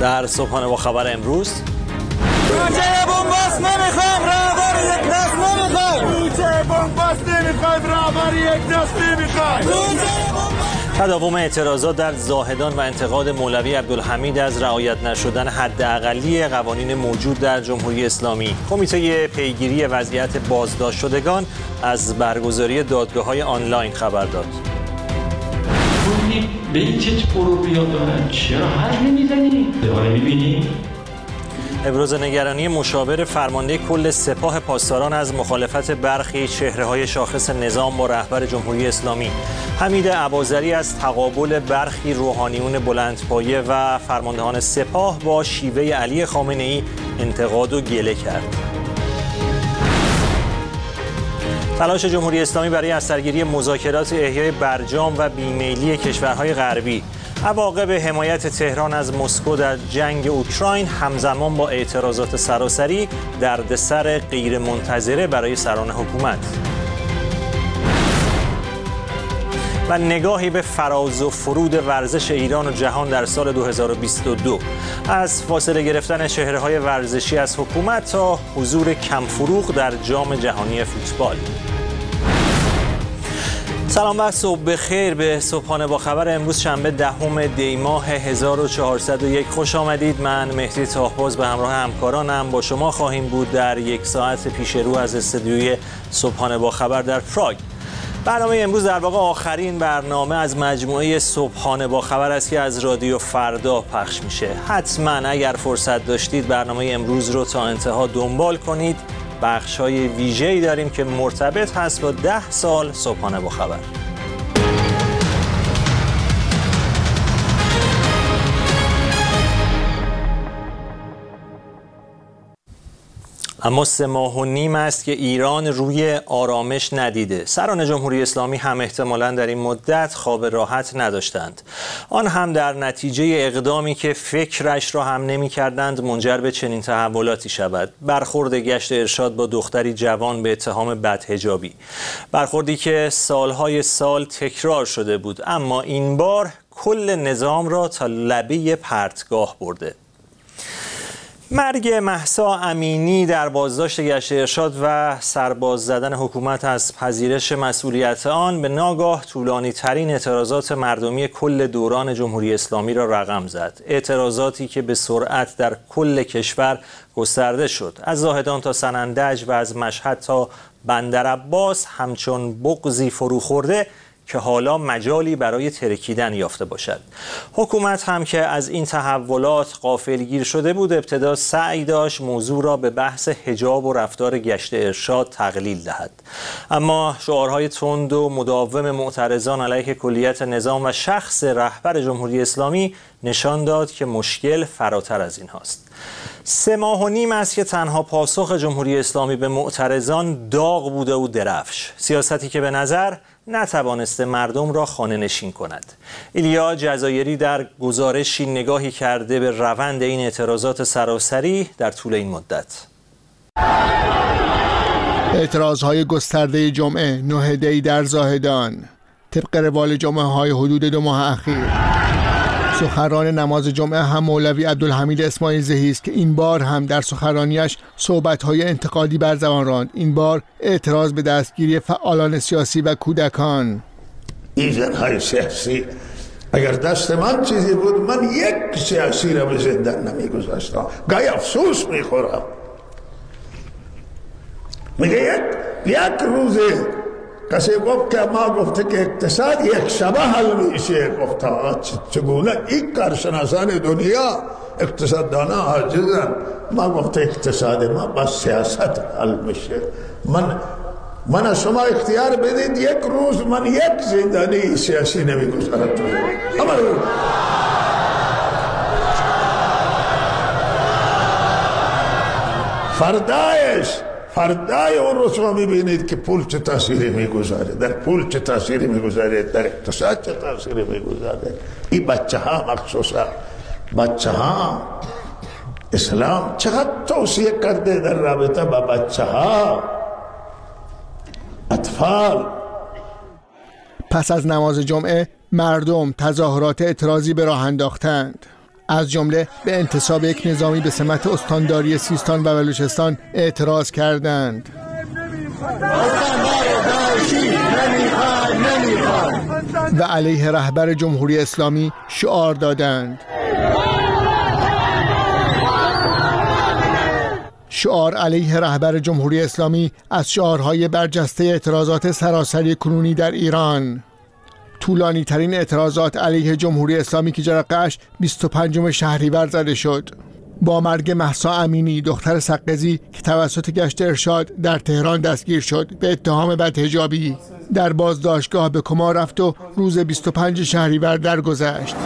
در صبحانه با خبر امروز. کوچه بومباس نمی‌خوایم رهبر یک دست نمی‌خوایم. کوچه رهبر یک دست نمی‌خوایم. تداوم اعتراضات در زاهدان و انتقاد مولوی عبدالحمید از رعایت نشدن حداقلی قوانین موجود در جمهوری اسلامی. کمیته پیگیری وضعیت بازداشت شدگان از برگزاری دادگاه های آنلاین خبر داد. تیت برو بیا دارن چرا حرف نمی‌زنی؟ می‌بینی؟ ابراز نگرانی مشاور فرمانده کل سپاه پاسداران از مخالفت برخی چهره های شاخص نظام با رهبر جمهوری اسلامی حمید عبازری از تقابل برخی روحانیون بلندپایه و فرماندهان سپاه با شیوه علی خامنه ای انتقاد و گله کرد تلاش جمهوری اسلامی برای از سرگیری مذاکرات احیای برجام و بیمیلی کشورهای غربی. عواقب حمایت تهران از مسکو در جنگ اوکراین همزمان با اعتراضات سراسری دردسر غیرمنتظره برای سران حکومت. و نگاهی به فراز و فرود ورزش ایران و جهان در سال 2022 از فاصله گرفتن چهره های ورزشی از حکومت تا حضور کمفروغ در جام جهانی فوتبال. سلام و صبح بخیر به صبحانه با خبر امروز شنبه دهم دی ماه 1401 خوش آمدید. من مهدی تاهباز به همراه همکارانم. با شما خواهیم بود در یک ساعت پیش رو از استدیوی صبحانه با خبر در پراگ. برنامه امروز در واقع آخرین برنامه از مجموعه صبحانه با خبر است که از رادیو فردا پخش میشه. حتما اگر فرصت داشتید برنامه امروز رو تا انتها دنبال کنید. بخش های ویژه‌ای داریم که مرتبط هست با ده سال صبحانه با خبر. اما سه ماه و نیم است که ایران روی آرامش ندیده. سران جمهوری اسلامی هم احتمالا در این مدت خواب راحت نداشتند. آن هم در نتیجه اقدامی که فکرش را هم نمی کردند منجر به چنین تحولاتی شود. برخورد گشت ارشاد با دختری جوان به اتهام بدهجابی. برخوردی که سالهای سال تکرار شده بود. اما این بار کل نظام را تا لبه پرتگاه برده. مرگ محسا امینی در بازداشت گشت ارشاد و سرباز زدن حکومت از پذیرش مسئولیت آن به ناگاه طولانی ترین اعتراضات مردمی کل دوران جمهوری اسلامی را رقم زد. اعتراضاتی که به سرعت در کل کشور گسترده شد. از زاهدان تا سنندج و از مشهد تا بندر عباس همچون بغزی فرو خورده که حالا مجالی برای ترکیدن یافته باشد. حکومت هم که از این تحولات قافلگیر شده بود ابتدا سعی داشت موضوع را به بحث حجاب و رفتار گشت ارشاد تقلیل دهد. اما شعارهای تند و مداوم معترضان علیه کلیت نظام و شخص رهبر جمهوری اسلامی نشان داد که مشکل فراتر از این هاست. سه ماه و نیم است که تنها پاسخ جمهوری اسلامی به معترضان داغ بوده و درفش. سیاستی که به نظر نتوانسته مردم را خانه نشین کند. ایلیا جزایری در گزارشی نگاهی کرده به روند این اعتراضات سراسری در طول این مدت. اعتراض های گسترده جمعه نه در زاهدان. طبق روال جمعه های حدود دو ماه اخیر. سخنران نماز جمعه هم مولوی عبدالحمید اسماعیل زهی است که این بار هم در سخنرانیش صحبت‌های انتقادی بر زبان راند. این بار اعتراض به دستگیری فعالان سیاسی و کودکان. های سیاسی اگر دست من چیزی بود من یک سیاسی را به زندان نمیگذاشتم. گاهی افسوس می‌خورم. میگه یک یک روزه کسی گفت که ما گفته که اقتصاد یک شبه حل میشه. گفت چگونه؟ این کارشناسان دنیا اقتصاددانا عاجزن. ما گفت اقتصاد ما بس سیاست حل میشه. من من شما اختیار بدید یک روز من یک زندانی سیاسی نمی‌گذارم. اما فردایش فردای اون رو شما می‌بینید که پول چه تاثیری می‌گذاره. در پول چه تاثیری می‌گذاره؟ در اقتصاد چه تاثیری می‌گذاره؟ این بچه ها مخصوصا. بچه ها اسلام چقدر توصیه کرده در رابطه با بچه ها اطفال. پس از نماز جمعه مردم تظاهرات اعتراضی به راه انداختند. از جمله به انتصاب یک نظامی به سمت استانداری سیستان و بلوچستان اعتراض کردند. و علیه رهبر جمهوری اسلامی شعار دادند. شعار علیه رهبر جمهوری اسلامی از شعارهای برجسته اعتراضات سراسری کنونی در ایران. طولانی ترین اعتراضات علیه جمهوری اسلامی که جرقش 25 شهریور زده شد. با مرگ محسا امینی دختر سقزی که توسط گشت ارشاد در تهران دستگیر شد به اتهام بدهجابی در بازداشتگاه به کما رفت و روز 25 شهریور درگذشت.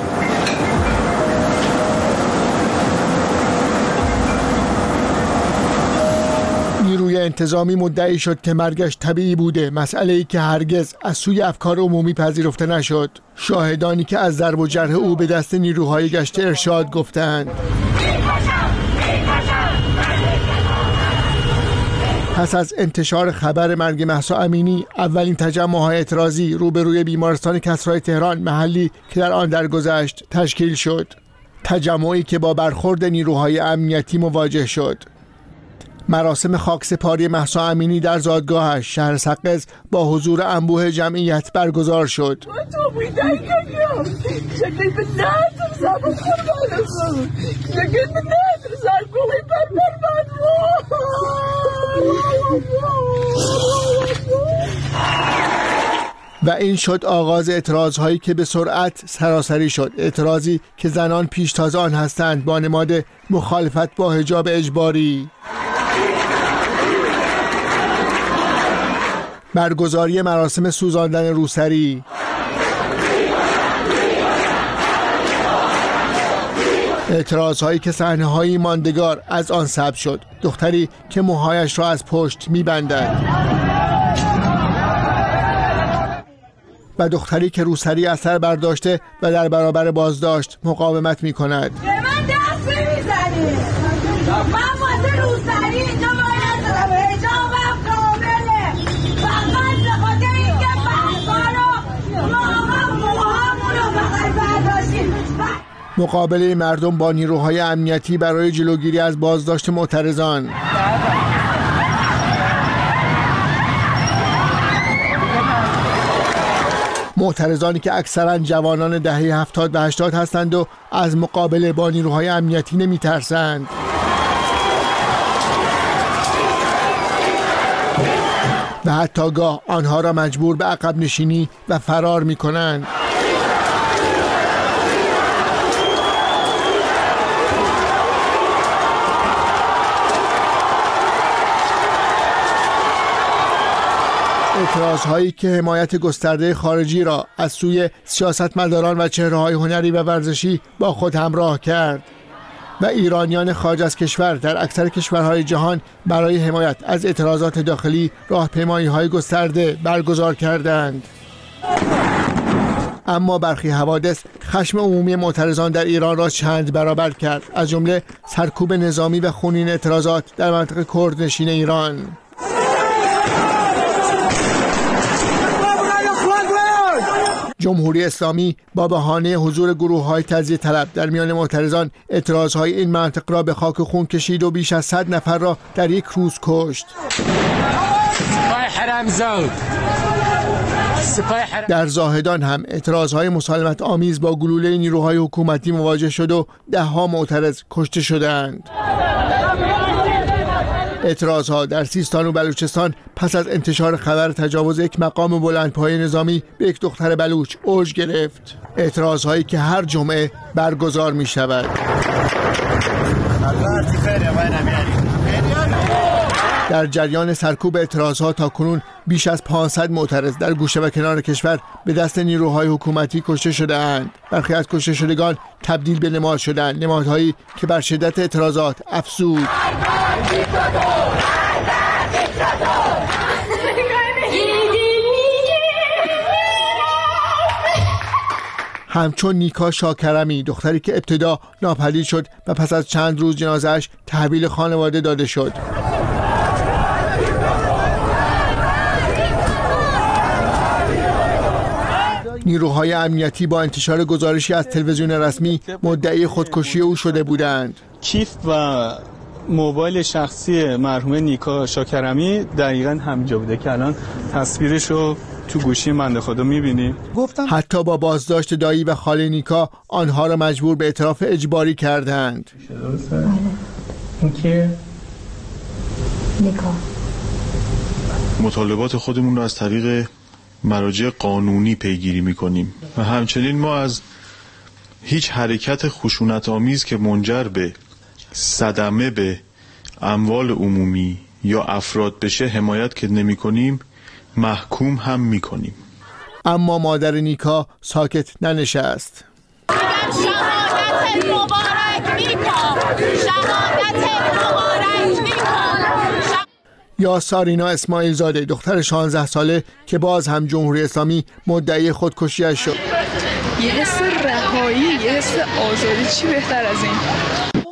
انتظامی مدعی شد که مرگش طبیعی بوده. مسئله ای که هرگز از سوی افکار عمومی پذیرفته نشد. شاهدانی که از ضرب و جرح او به دست نیروهای گشت ارشاد گفتند. پس از انتشار خبر مرگ محسا امینی اولین تجمع های اعتراضی روبروی بیمارستان کسرای تهران محلی که در آن درگذشت تشکیل شد. تجمعی که با برخورد نیروهای امنیتی مواجه شد. مراسم خاکسپاری محسا امینی در زادگاهش. شهر سقز با حضور انبوه جمعیت برگزار شد. و این شد آغاز اعتراض هایی که به سرعت سراسری شد. اعتراضی که زنان پیشتاز آن هستند با نماد مخالفت با حجاب اجباری. برگزاری مراسم سوزاندن روسری. اعتراض هایی که صحنه هایی ماندگار از آن ثبت شد. دختری که موهایش را از پشت میبندد. و دختری که روسری اثر برداشته و در برابر بازداشت مقاومت می کند مقابله مردم با نیروهای امنیتی برای جلوگیری از بازداشت معترضان معترضانی که اکثرا جوانان دهه هفتاد و هشتاد هستند و از مقابله با نیروهای امنیتی نمی ترسند. و حتی گاه آنها را مجبور به عقب نشینی و فرار می کنند. اعتراض هایی که حمایت گسترده خارجی را از سوی سیاستمداران و چهره های هنری و ورزشی با خود همراه کرد و ایرانیان خارج از کشور در اکثر کشورهای جهان برای حمایت از اعتراضات داخلی راهپیمایی های گسترده برگزار کردند. اما برخی حوادث خشم عمومی معترضان در ایران را چند برابر کرد از جمله سرکوب نظامی و خونین اعتراضات در منطقه کردنشین ایران. جمهوری اسلامی با بهانه حضور گروه های تجزیه طلب. در میان معترضان اعتراض های این منطق را به خاک خون کشید و بیش از صد نفر را در یک روز کشت. در زاهدان هم اعتراض های مسالمت آمیز با گلوله نیروهای حکومتی مواجه شد و ده ها معترض کشته شدند. اعتراض ها در سیستان و بلوچستان پس از انتشار خبر تجاوز یک مقام بلندپایه نظامی به یک دختر بلوچ اوج گرفت. اعتراض هایی که هر جمعه برگزار می شود در جریان سرکوب اعتراض ها تا کنون بیش از 500 معترض در گوشه و کنار کشور به دست نیروهای حکومتی کشته شده اند. برخی از کشته شدگان تبدیل به نماد شدند. نمادهایی که بر شدت اعتراضات افزود. همچون نیکا شاکرمی دختری که ابتدا ناپدید شد و پس از چند روز جنازش تحویل خانواده داده شد. نیروهای امنیتی با انتشار گزارشی از تلویزیون رسمی مدعی خودکشی او شده بودند. کیف و موبایل شخصی مرحوم نیکا شاکرمی دقیقا همینجا بوده که الان تصویرش رو تو گوشی منده خدا می‌بینی. حتی با بازداشت دایی و خاله نیکا آنها را مجبور به اعتراف اجباری کردند. که نیکا. مطالبات خودمون رو از طریق مراجع قانونی پیگیری می‌کنیم. و همچنین ما از هیچ حرکت خشونت آمیز که منجر به صدمه به اموال عمومی یا افراد بشه حمایت که نمی کنیم محکوم هم می کنیم اما مادر نیکا ساکت ننشست. شهادت مبارک نیکا. شهادت مبارک. یا سارینا اسماعیل زاده دختر 16 ساله که باز هم جمهوری اسلامی مدعی خودکشیش شد. یه حس رهایی یه حس آزادی چی بهتر از این؟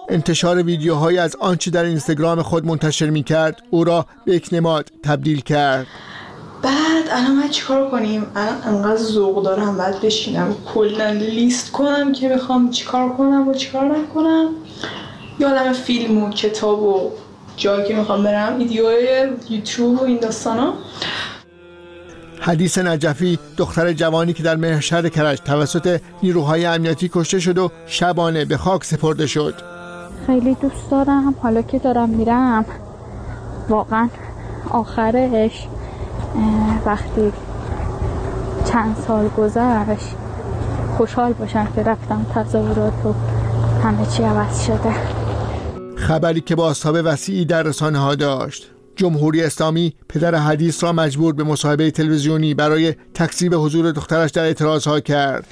انتشار ویدیوهایی از آنچه در اینستاگرام خود منتشر می کرد او را به یک نماد تبدیل کرد. بعد الان باید چیکار کنیم؟ الان انقدر ذوق دارم باید بشینم. کلا لیست کنم که بخوام چیکار کنم و چیکار نکنم. یادم فیلم و کتاب و جایی که می‌خوام برم ویدیوهای یوتیوب و این داستانا. حدیث نجفی دختر جوانی که در مهشهر کرج توسط نیروهای امنیتی کشته شد و شبانه به خاک سپرده شد. خیلی دوست دارم. حالا که دارم میرم واقعا آخرش وقتی چند سال گذشت خوشحال باشم که رفتم تظاهرات و همه چی عوض شده. خبری که بازتاب وسیعی در رسانه ها داشت. جمهوری اسلامی پدر حدیث را مجبور به مصاحبه تلویزیونی برای تکذیب حضور دخترش در اعتراض ها کرد.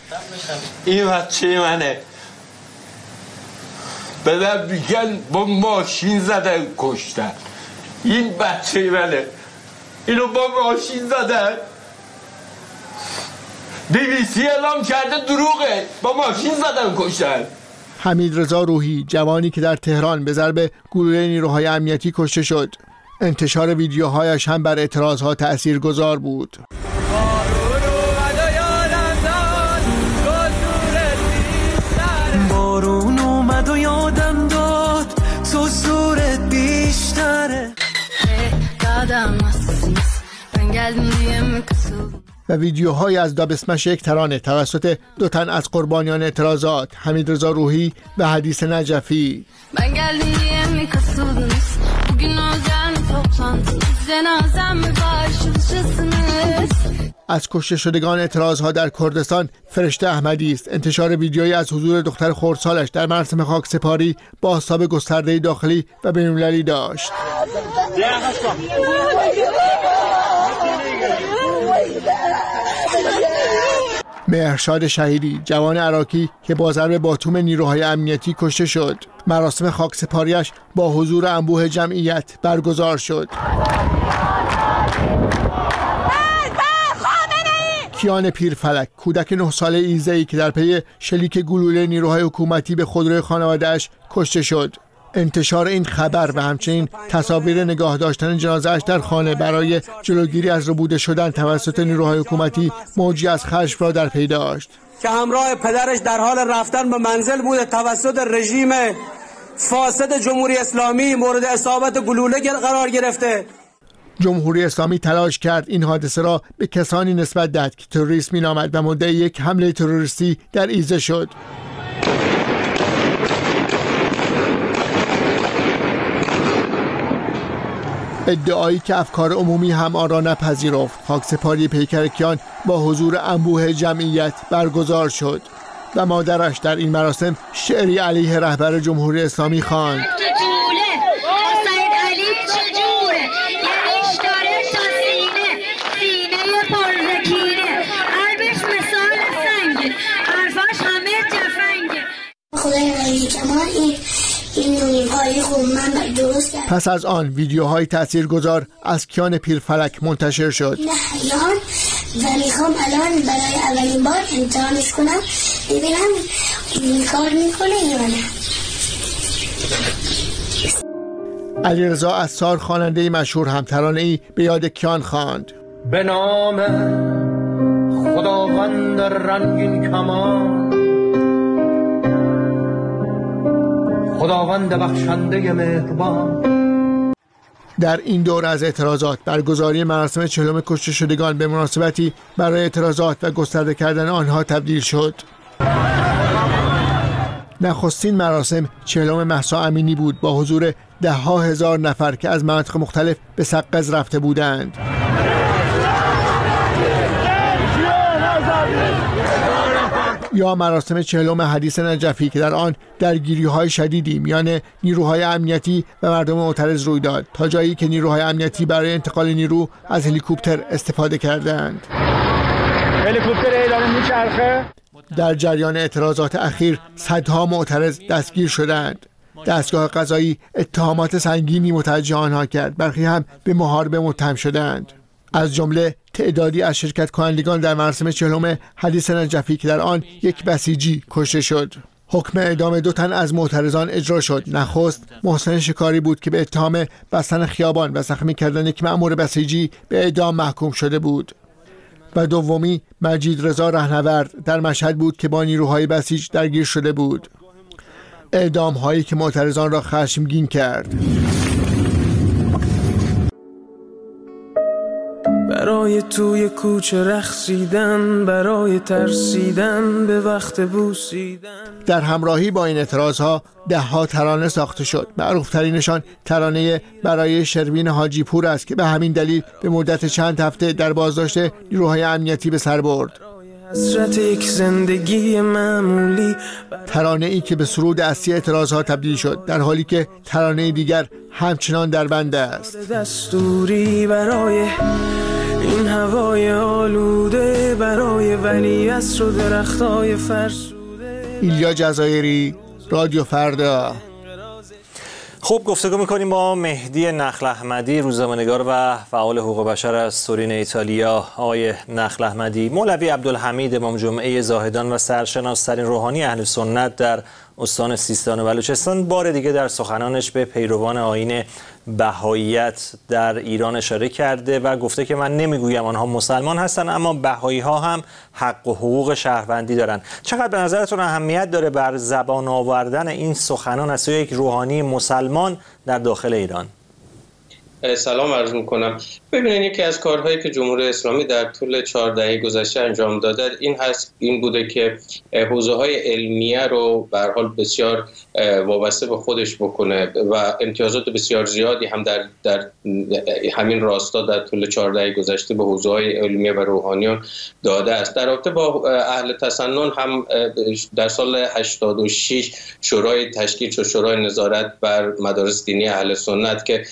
این بچه منه. بدن میگن با ماشین زدن کشتن. این بچه منه. اینو با ماشین زدن. بی بی سی اعلام کرده دروغه. با ماشین زدن کشتن. حمید رضا روحی جوانی که در تهران به ضرب گلوله نیروهای امنیتی کشته شد. انتشار ویدیوهایش هم بر اعتراضها تأثیر گذار بود. و ویدیوهایی از دابسمش یک ترانه توسط دو تن از قربانیان اعتراضات حمید رضا روحی و حدیث نجفی. Ben geldim diye mi kasıldınız Bugün özel mi toplantınız Cenazem mi karşılaşırsınız از کشته شدگان اعتراضها در کردستان فرشته احمدی است. انتشار ویدیویی از حضور دختر خردسالش در مراسم خاک سپاری با حساب گسترده داخلی و بینالمللی داشت. مهرشاد شهیدی جوان عراقی که با ضرب باتوم نیروهای امنیتی کشته شد. مراسم خاکسپاریش با حضور انبوه جمعیت برگزار شد. کیان پیرفلک کودک نه ساله ایزه‌ای که در پی شلیک گلوله نیروهای حکومتی به خودروی خانوادهش کشته شد. انتشار این خبر و همچنین تصاویر نگاه داشتن جنازهش در خانه برای جلوگیری از ربوده شدن توسط نیروهای حکومتی موجی از خشم را در پی داشت. که همراه پدرش در حال رفتن به منزل بوده توسط رژیم فاسد جمهوری اسلامی مورد اصابت گلوله قرار گرفته. جمهوری اسلامی تلاش کرد این حادثه را به کسانی نسبت دهد که تروریست مینامد و مدعی یک حمله تروریستی در ایزه شد. ادعایی که افکار عمومی هم آن را نپذیرفت. خاکسپاری پیکر کیان با حضور انبوه جمعیت برگزار شد و مادرش در این مراسم شعری علیه رهبر جمهوری اسلامی خواند. خدای علی کمال این این درست کرد پس از آن ویدیوهای تاثیرگذار از کیان پیرفلک منتشر شد. نه حیان و می‌خوام الان برای اولین بار امتحانش کنم. ببینم این کار می‌کنه یا نه علیرضا اسار خواننده مشهور هم ترانه ای به یاد کیان خواند. به نام خداوند در رنگین کمان خداوند بخشنده مهربان. در این دور از اعتراضات برگزاری مراسم چهلم کشته شدگان به مناسبتی برای اعتراضات و گسترده کردن آنها تبدیل شد. نخستین مراسم چهلم محسا امینی بود با حضور ده ها هزار نفر که از مناطق مختلف به سقز رفته بودند. یا مراسم چهلم حدیث نجفی که در آن درگیری های شدیدی میان نیروهای امنیتی و مردم معترض روی داد تا جایی که نیروهای امنیتی برای انتقال نیرو از هلیکوپتر استفاده کردند. هلیکوپتر میچرخه؟ در جریان اعتراضات اخیر صدها معترض دستگیر شدند. دستگاه قضایی اتهامات سنگینی متوجه آنها کرد. برخی هم به محاربه متهم شدند. از جمله تعدادی از شرکت کنندگان در مراسم چهلم حدیث نجفی که در آن یک بسیجی کشته شد. حکم اعدام دو تن از معترضان اجرا شد. نخست محسن شکاری بود که به اتهام بستن خیابان و زخمی کردن یک مأمور بسیجی به اعدام محکوم شده بود. و دومی مجید رضا رهنورد در مشهد بود که با نیروهای بسیج درگیر شده بود. اعدام هایی که معترضان را خشمگین کرد. برای توی کوچه رخصیدن برای ترسیدن به وقت بوسیدن. در همراهی با این اعتراض ها ده ها ترانه ساخته شد. معروف ترینشان ترانه برای شروین حاجی پور است که به همین دلیل به مدت چند هفته در بازداشت نیروهای امنیتی به سر برد. حسرت یک زندگی معمولی. ترانه ای که به سرود اصلی اعتراض ها تبدیل شد در حالی که ترانه دیگر همچنان در بنده است. دستوری برای این هوای آلوده برای ولی از درختای فرسوده. ایلیا جزایری رادیو فردا. خب گفتگو می‌کنیم با مهدی نخل احمدی روزنامه‌نگار و فعال حقوق بشر از تورین ایتالیا. آقای نخل احمدی مولوی عبدالحمید امام جمعه زاهدان و سرشناسترین روحانی اهل سنت در استان سیستان و بلوچستان بار دیگه در سخنانش به پیروان آین بهاییت در ایران اشاره کرده و گفته که من نمی‌گویم آنها مسلمان هستند اما بهایی ها هم حق و حقوق شهروندی دارند چقدر به نظرتون اهمیت داره بر زبان آوردن این سخنان از سوی یک روحانی مسلمان در داخل ایران؟ سلام عرض می‌کنم. ببینید یکی از کارهایی که جمهوری اسلامی در طول چهار دهه گذشته انجام داده این هست این بوده که حوزه های علمیه رو به حال بسیار وابسته به خودش بکنه و امتیازات بسیار زیادی هم در در همین راستا در طول چهار دهه گذشته به حوزه های علمیه و روحانیون داده است. در رابطه با اهل تسنن هم در سال 86 شورای تشکیل شورای نظارت بر مدارس دینی اهل سنت که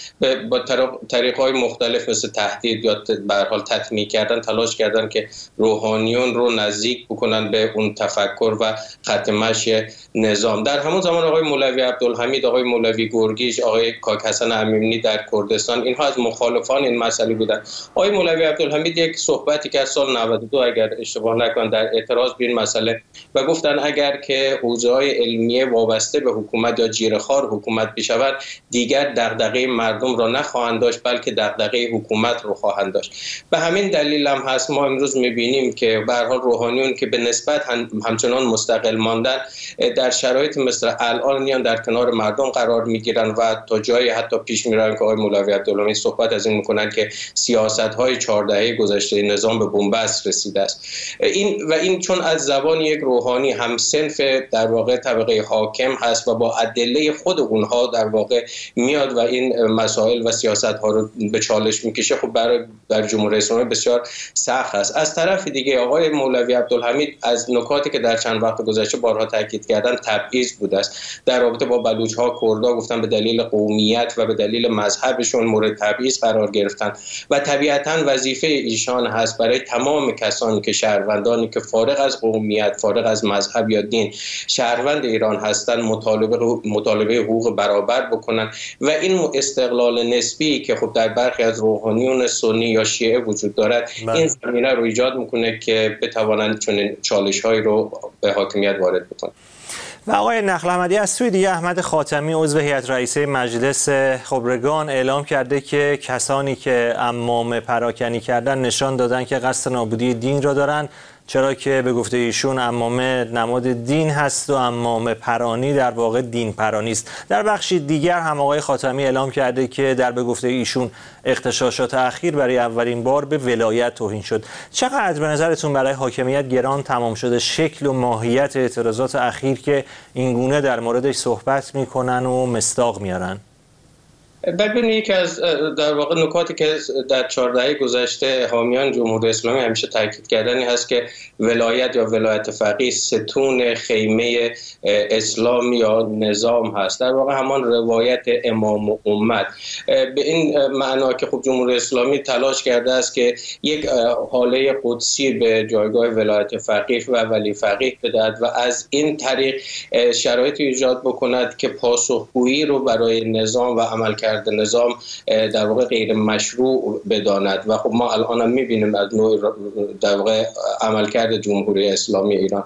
با طریق های مختلف مثل تهدید یا به حال تطمیع کردن تلاش کردن که روحانیون رو نزدیک بکنن به اون تفکر و خط مشی نظام. در همون زمان آقای مولوی عبدالحمید آقای مولوی گرگیش آقای کاک حسن امیمنی در کردستان اینها از مخالفان این مسئله بودن. آقای مولوی عبدالحمید یک صحبتی که از سال 92 اگر اشتباه نکنم در اعتراض به این مسئله و گفتن اگر که حوزه های علمیه وابسته به حکومت یا جیرخوار حکومت بشود دیگر دغدغه مردم را نخواهند داشت بلکه دغدغه حکومت رو خواهند داشت. به همین دلیل هم هست. ما امروز می‌بینیم که به حال روحانیون که به نسبت همچنان مستقل ماندن در شرایط مثل الان میان در کنار مردم قرار می‌گیرن و تا جایی حتی پیش میرن که آقای مولوی عبداللهی صحبت از این می‌کنن که سیاست های 14 گذشته نظام به بنبست رسیده است. این و این چون از زبان یک روحانی هم سنف در واقع طبقه حاکم هست و با ادله خود اونها در واقع میاد و این مسائل و ها رو به چالش می‌کشه خب برای در جمهوری اسلامی بسیار سخت است. از طرف دیگه آقای مولوی عبدالحمید از نکاتی که در چند وقت گذشته بارها تاکید کردن تبعیض بوده است. در رابطه با بلوچ ها کردها گفتن به دلیل قومیت و به دلیل مذهبشون مورد تبعیض قرار گرفتن و طبیعتا وظیفه ایشان هست برای تمام کسانی که شهروندانی که فارغ از قومیت فارغ از مذهب یا دین شهروند ایران هستند مطالبه مطالبه حقوق برابر بکنن و این استقلال نسبی که خب در برخی از روحانیون سنی یا شیعه وجود دارد این زمینه رو ایجاد می‌کنه که بتوانند چون چالش هایی رو به حاکمیت وارد بکنن و آقای نخل احمدی از سوی دیگه احمد خاتمی عضو هیئت رئیسه مجلس خبرگان اعلام کرده که کسانی که امام پراکنی کردن نشان دادن که قصد نابودی دین را دارن چرا که به گفته ایشون امامه نماد دین هست و امامه پرانی در واقع دین پرانی است. در بخشی دیگر هم آقای خاتمی اعلام کرده که در به گفته ایشون اختشاشات اخیر برای اولین بار به ولایت توهین شد. چقدر به نظرتون برای حاکمیت گران تمام شده شکل و ماهیت اعتراضات اخیر که این گونه در موردش صحبت می‌کنن و مستاق میارن؟ ببینید یکی از در واقع نکاتی که در چهار دهه گذشته حامیان جمهوری اسلامی همیشه تاکید کردنی هست که ولایت یا ولایت فقیه ستون خیمه اسلام یا نظام هست. در واقع همان روایت امام و امت به این معنا که خب جمهوری اسلامی تلاش کرده است که یک حاله قدسی به جایگاه ولایت فقیه و ولی فقیه بدهد و از این طریق شرایط ایجاد بکند که پاسخگویی رو برای نظام و عمل کرده. نظام در واقع غیر مشروع بداند. و خب ما الان هم می‌بینیم از نوع در واقع عملکرد جمهوری اسلامی ایران.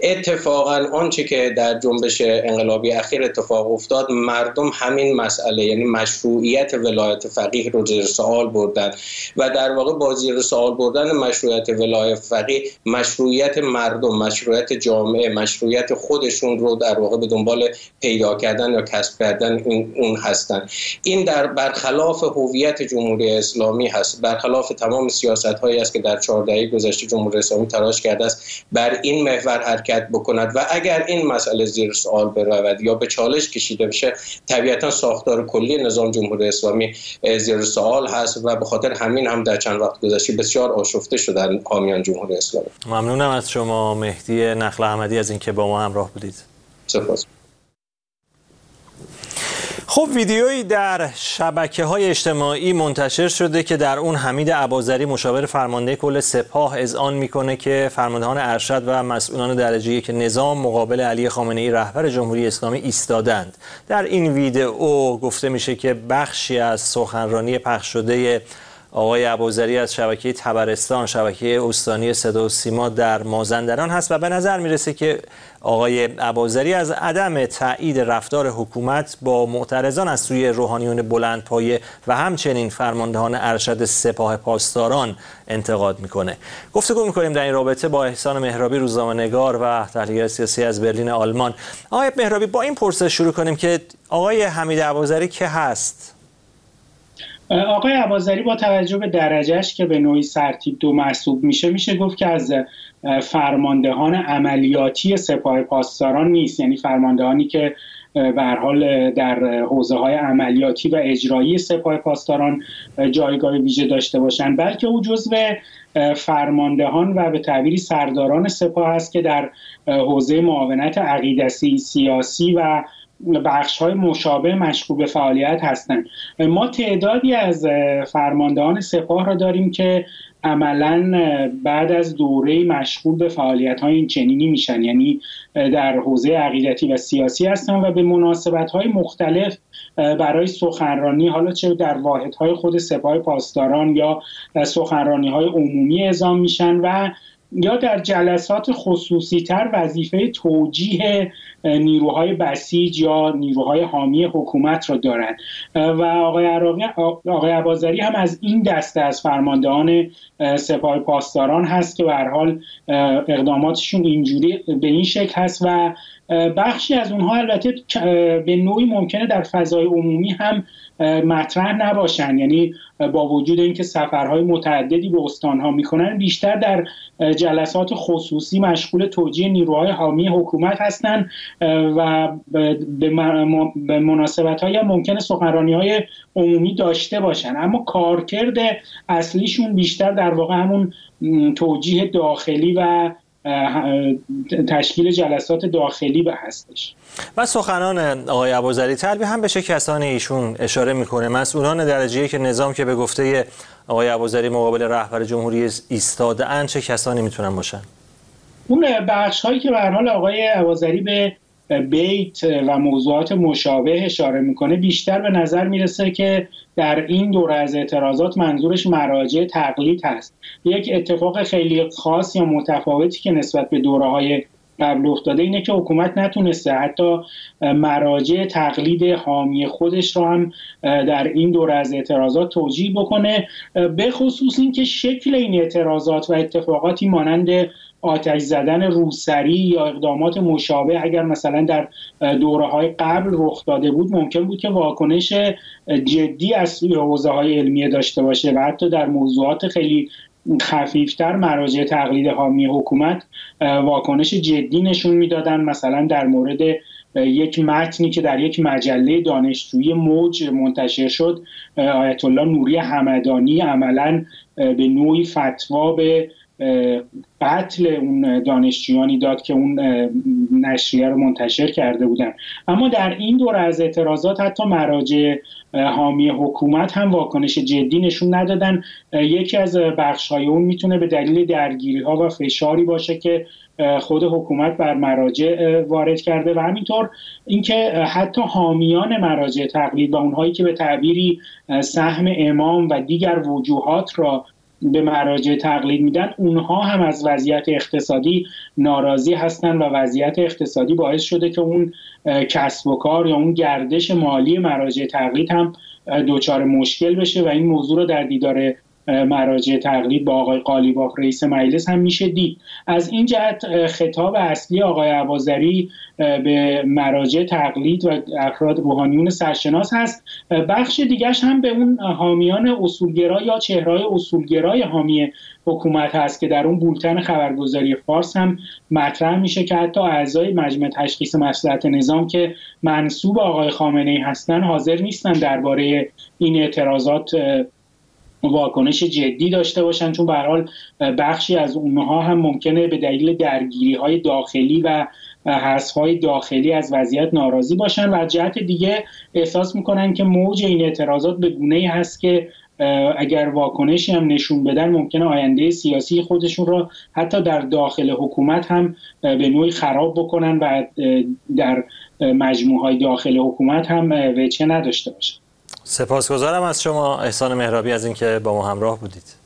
اتفاقا آنچه که در جنبش انقلابی اخیر اتفاق افتاد مردم همین مسئله یعنی مشروعیت ولایت فقیه رو زیر سوال بردن. و در واقع با زیر سوال بردن مشروعیت ولایت فقیه مشروعیت مردم مشروعیت جامعه مشروعیت خودشون رو در واقع به دنبال پیدا کردن یا کسب کردن اون هستن. این در برخلاف هویت جمهوری اسلامی هست. برخلاف تمام سیاست هایی است که در چهار دهه گذشته جمهوری اسلامی تلاش کرده است بر این محور حرکت بکند و اگر این مسئله زیر سوال برود یا به چالش کشیده بشه طبیعتا ساختار کلی نظام جمهوری اسلامی زیر سوال هست و به خاطر همین هم در چند وقت گذشته بسیار آشفته شدن حامیان جمهوری اسلامی. ممنونم از شما مهدی نخل احمدی از اینکه با ما همراه بودید. سپاس. خب ویدیویی در شبکه های اجتماعی منتشر شده که در اون حمید عبازری مشاور فرمانده کل سپاه اذعان می‌کنه که فرماندهان ارشد و مسئولان درجه که نظام مقابل علی خامنه ای رهبر جمهوری اسلامی ایستادند. در این ویدئو گفته میشه که بخشی از سخنرانی پخش شده آقای ابوذری از شبکه تبرستان شبکه استانی صدا و سیما در مازندران هست و به نظر می‌رسه که آقای ابوذری از عدم تایید رفتار حکومت با معترضان از سوی روحانیون بلندپایه و همچنین فرماندهان ارشد سپاه پاسداران انتقاد می‌کنه. گفتگو می‌کنیم در این رابطه با احسان مهرابی روزنامه‌نگار و تحلیلگر سیاسی از برلین آلمان. آقای مهرابی با این پرسش شروع کنیم که آقای حمید ابوذری که هست؟ آقای عبازری با توجه به درجهش که به نوعی سرتیب دو محسوب میشه میشه گفت که از فرماندهان عملیاتی سپاه پاسداران نیست. یعنی فرماندهانی که به حال در حوزه های عملیاتی و اجرایی سپاه پاسداران جایگاه ویژه داشته باشند. بلکه او جزو فرماندهان و به تعبیری سرداران سپاه است که در حوزه معاونت عقیدتی سیاسی و بخش های مشابه مشغول به فعالیت هستند. ما تعدادی از فرماندهان سپاه را داریم که عملا بعد از دوره مشغول به فعالیت های این چنینی میشن. یعنی در حوزه عقیدتی و سیاسی هستن و به مناسبت های مختلف برای سخنرانی حالا چه در واحد های خود سپاه پاسداران یا سخنرانی های عمومی اعزام میشن و یا در جلسات خصوصی تر وظیفه توجیه نیروهای بسیج یا نیروهای حامی حکومت را دارند و آقای عراقی آقای عبازری هم از این دسته از فرماندهان سپاه پاسداران هست که به حال اقداماتشون اینجوری به این شکل هست و بخشی از اونها البته به نوعی ممکنه در فضای عمومی هم مطرح نباشن. یعنی با وجود اینکه سفرهای متعددی به استانها می‌کنن بیشتر در جلسات خصوصی مشغول توجیه نیروهای حامی حکومت هستند و به مناسبت های ممکنه سخنرانی های عمومی داشته باشن. اما کارکرد اصلیشون بیشتر در واقع همون توجیه داخلی و تشکیل جلسات داخلی به هستش. و سخنان آقای ابوذری طلبی هم به چه کسانی ایشون اشاره می‌کنه؟ مسئولان درجه که نظام که به گفته آقای ابوذری مقابل رهبر جمهوری ایستاده چه کسانی می‌تونن باشن؟ اون بخش هایی که به حال آقای ابوذری به بیت و موضوعات مشابه اشاره می‌کنه بیشتر به نظر می‌رسه که در این دوره از اعتراضات منظورش مراجع تقلید هست. یک اتفاق خیلی خاص یا متفاوتی که نسبت به دوره های قبل افتاده اینه که حکومت نتونسته حتی مراجع تقلید حامی خودش رو هم در این دوره از اعتراضات توجیه بکنه به خصوص اینکه شکل این اعتراضات و اتفاقاتی مانند آتش زدن روسری یا اقدامات مشابه اگر مثلا در دوره های قبل رخ داده بود ممکن بود که واکنش جدی از سوی حوزه های علمیه داشته باشه و حتی در موضوعات خیلی خفیفتر مراجع تقلید حامی حکومت واکنش جدی نشون می‌دادن. مثلا در مورد یک متنی که در یک مجله دانشجویی موج منتشر شد آیت الله نوری همدانی عملا به نوعی فتوا به قتل اون دانشجویانی داد که اون نشریه رو منتشر کرده بودن. اما در این دور از اعتراضات حتی مراجع حامی حکومت هم واکنش جدی نشون ندادن. یکی از بخش اون می‌تونه به دلیل درگیری ها و فشاری باشه که خود حکومت بر مراجع وارد کرده و همینطور اینکه حتی حامیان مراجع تقلید و اونهایی که به تعبیری سهم امام و دیگر وجوهات را به مراجع تقلید میدن اونها هم از وضعیت اقتصادی ناراضی هستن و وضعیت اقتصادی باعث شده که اون کسب و کار یا اون گردش مالی مراجع تقلید هم دچار مشکل بشه و این موضوع رو در دیدار مراجع تقلید با آقای قالیباف رئیس مجلس هم میشه دید. از این جهت خطاب اصلی آقای عبازری به مراجع تقلید و افراد روحانیون سرشناس هست. بخش دیگرش هم به اون حامیان اصولگرا یا چهرهای اصولگرای حامی حکومت هست که در اون بولتن خبرگزاری فارس هم مطرح میشه که حتی اعضای مجمع تشخیص مسئلت نظام که منصوب آقای خامنه ای هستن حاضر نیستن درباره این اعتراضات واکنش جدی داشته باشن چون به حال بخشی از اونها هم ممکنه به دلیل درگیری های داخلی و حذف های داخلی از وضعیت ناراضی باشن و جهت دیگه احساس می‌کنن که موج این اعتراضات به گونه ای هست که اگر واکنشی هم نشون بدن ممکنه آینده سیاسی خودشون رو حتی در داخل حکومت هم به نوعی خراب بکنن و در مجموعه داخل حکومت هم وچه نداشته باشن. سپاسگزارم از شما احسان مهرابی از اینکه با ما همراه بودید.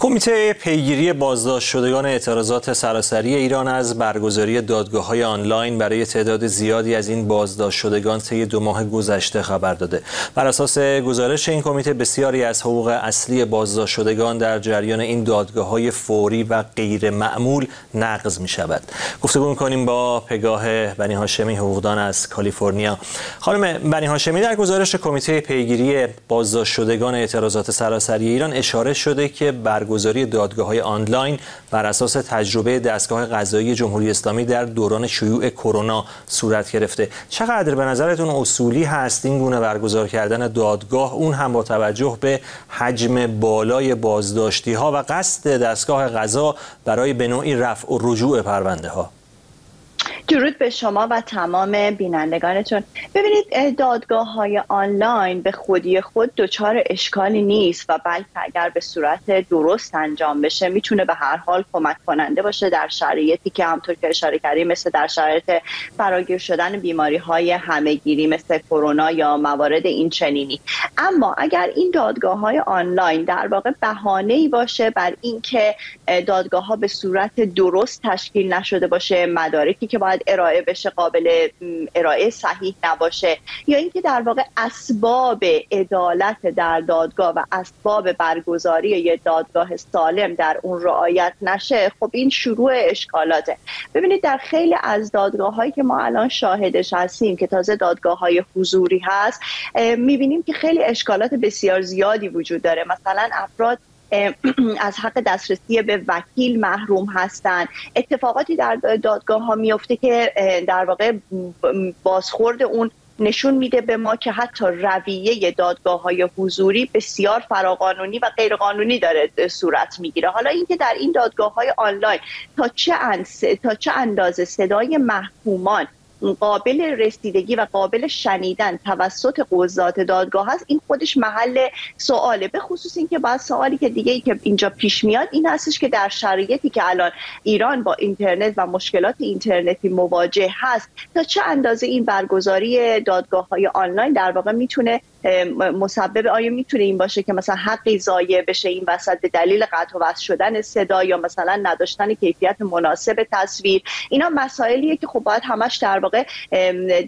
کمیته پیگیری بازداشت شدگان اعتراضات سراسری ایران از برگزاری دادگاه های آنلاین برای تعداد زیادی از این بازداشت شدگان طی دو ماه گذشته خبر داده. بر اساس گزارش این کمیته بسیاری از حقوق اصلی بازداشت شدگان در جریان این دادگاه های فوری و غیر معمول نقض می شود گفتگو کنیم با پگاه بنی هاشمی حقوقدان از کالیفرنیا. خانم بنی هاشمی در گزارش کمیته پیگیری بازداشت شدگان اعتراضات سراسری ایران اشاره شده که برگزاری دادگاه های آنلاین بر اساس تجربه دستگاه قضایی جمهوری اسلامی در دوران شیوع کرونا صورت گرفته. چقدر به نظرتون اصولی هست این گونه برگزار کردن دادگاه؟ اون هم با توجه به حجم بالای بازداشتی ها و قصد دستگاه قضا برای به نوعی رفع و رجوع پرونده ها درود به شما و تمام بینندگانتون. ببینید دادگاه های آنلاین به خودی خود دچار اشکالی نیست و بلکه اگر به صورت درست انجام بشه می‌تونه به هر حال کمک کننده باشه در شرایطی که همطور که اشاره کردیم مثل در شرایط فراگیر شدن بیماری های همهگیری مثل کرونا یا موارد این چنینی. اما اگر این دادگاه های آنلاین در واقع بهانه ای باشه بر اینکه دادگاه ها به صورت درست تشکیل نشده باشه مدارکی که باید ارائه بشه قابل ارائه صحیح نباشه یا اینکه در واقع اسباب عدالت در دادگاه و اسباب برگزاری یه دادگاه سالم در اون رعایت نشه خب این شروع اشکالاته. ببینید در خیلی از دادگاه هایی که ما الان شاهدش هستیم که تازه دادگاه های حضوری هست می‌بینیم که خیلی اشکالات بسیار زیادی وجود داره. مثلا افراد از حق دسترسی به وکیل محروم هستند. اتفاقاتی در دادگاه ها میفته که در واقع بازخورد اون نشون میده به ما که حتی رویه دادگاه های حضوری بسیار فراقانونی و غیرقانونی داره صورت می‌گیره. حالا اینکه در این دادگاه های آنلاین تا چه, تا چه اندازه صدای محکومان قابل رسیدگی و قابل شنیدن توسط قضات دادگاه هست. این خودش محل سواله. به خصوص اینکه بعد سوالی که دیگه ای که اینجا پیش میاد این هستش که در شرایطی که الان ایران با اینترنت و مشکلات اینترنتی مواجه هست تا چه اندازه این برگزاری دادگاه های آنلاین در واقع می‌تونه مسبب آیا می‌تونه این باشه که مثلا حقی ضایع بشه این وسط به دلیل قطع و وصل شدن صدا یا مثلا نداشتن کیفیت مناسب تصویر؟ اینا مسائلیه که خب باید همش در واقع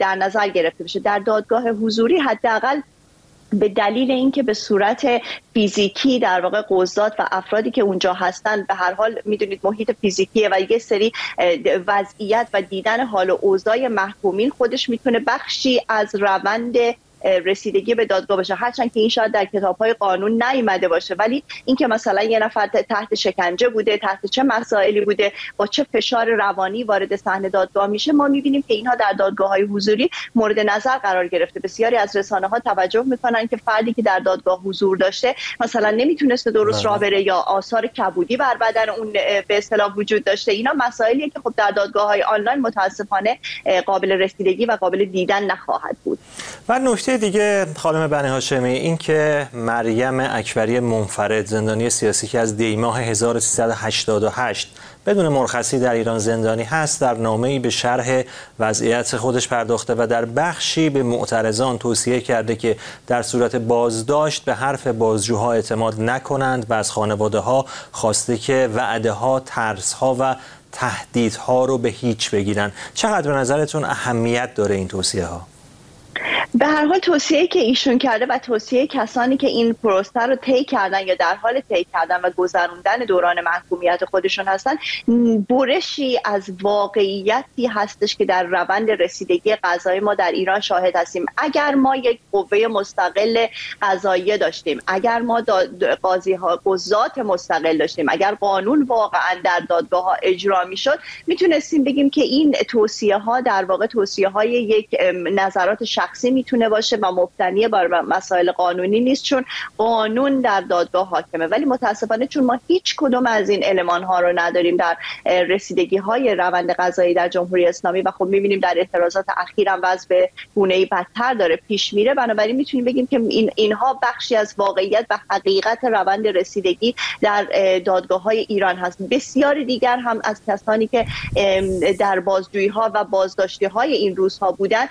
در نظر گرفته بشه. در دادگاه حضوری حداقل به دلیل اینکه به صورت فیزیکی در واقع قضات و افرادی که اونجا هستن به هر حال می‌دونید محیط فیزیکیه و یه سری وضعیت و دیدن حال و اوضاع محکومین خودش می‌تونه بخشی از روند رسیدگی به دادگاه باشه هرچند که این شاید در کتاب های قانون نیامده باشه. ولی اینکه مثلا یه نفر تحت شکنجه بوده تحت چه مسائلی بوده با چه فشار روانی وارد صحنه دادگاه میشه ما می‌بینیم که اینها در دادگاه های حضوری مورد نظر قرار گرفته. بسیاری از رسانه ها توجه می‌کنن که فردی که در دادگاه حضور داشته مثلا نمی‌تونسته درست راه بره یا آثار کبودی بر بدن اون به اصطلاح وجود داشته. اینا مسائلیه که خب در دادگاه های آنلاین متاسفانه قابل رسیدگی و قابل دیدن نخواهد بود. و نکته دیگه خانم بنی هاشمی این که مریم اکبری منفرد زندانی سیاسی که از دیماه 1388 بدون مرخصی در ایران زندانی هست در نامه‌ای به شرح وضعیت خودش پرداخته و در بخشی به معترضان توصیه کرده که در صورت بازداشت به حرف بازجوها اعتماد نکنند و از خانواده ها خواسته که وعده ها ترس ها و تهدیدها رو به هیچ بگیرن چقدر به نظرتون اهمیت داره این توصیه ها به هر حال توصیه که ایشون کرده و توصیه کسانی که این پروسه رو طی کردن یا در حال طی کردن و گذروندن دوران محکومیت خودشون هستن برشی از واقعیتی هستش که در روند رسیدگی قضایی ما در ایران شاهد هستیم. اگر ما یک قوه مستقل قضاییه داشتیم اگر ما قاضی ها قضات مستقل داشتیم اگر قانون واقعا در دادگاه ها اجرا می‌شد می‌تونستیم بگیم که این توصیه ها در واقع توصیه های یک نظرات شخصی می‌تونه باشه و مبتنی بر مسائل قانونی نیست چون قانون در دادگاه حاکمه. ولی متاسفانه چون ما هیچ کدوم از این المان ها رو نداریم در رسیدگی های روند قضایی در جمهوری اسلامی و خب می‌بینیم در اعتراضات اخیرم وضع به گونه ای بدتر داره پیش میره. بنابراین می‌تونیم بگیم که این اینها بخشی از واقعیت و حقیقت روند رسیدگی در دادگاه های ایران هست. بسیاری دیگر هم از کسانی که در بازجویی ها و بازداشتی های این روزها بودن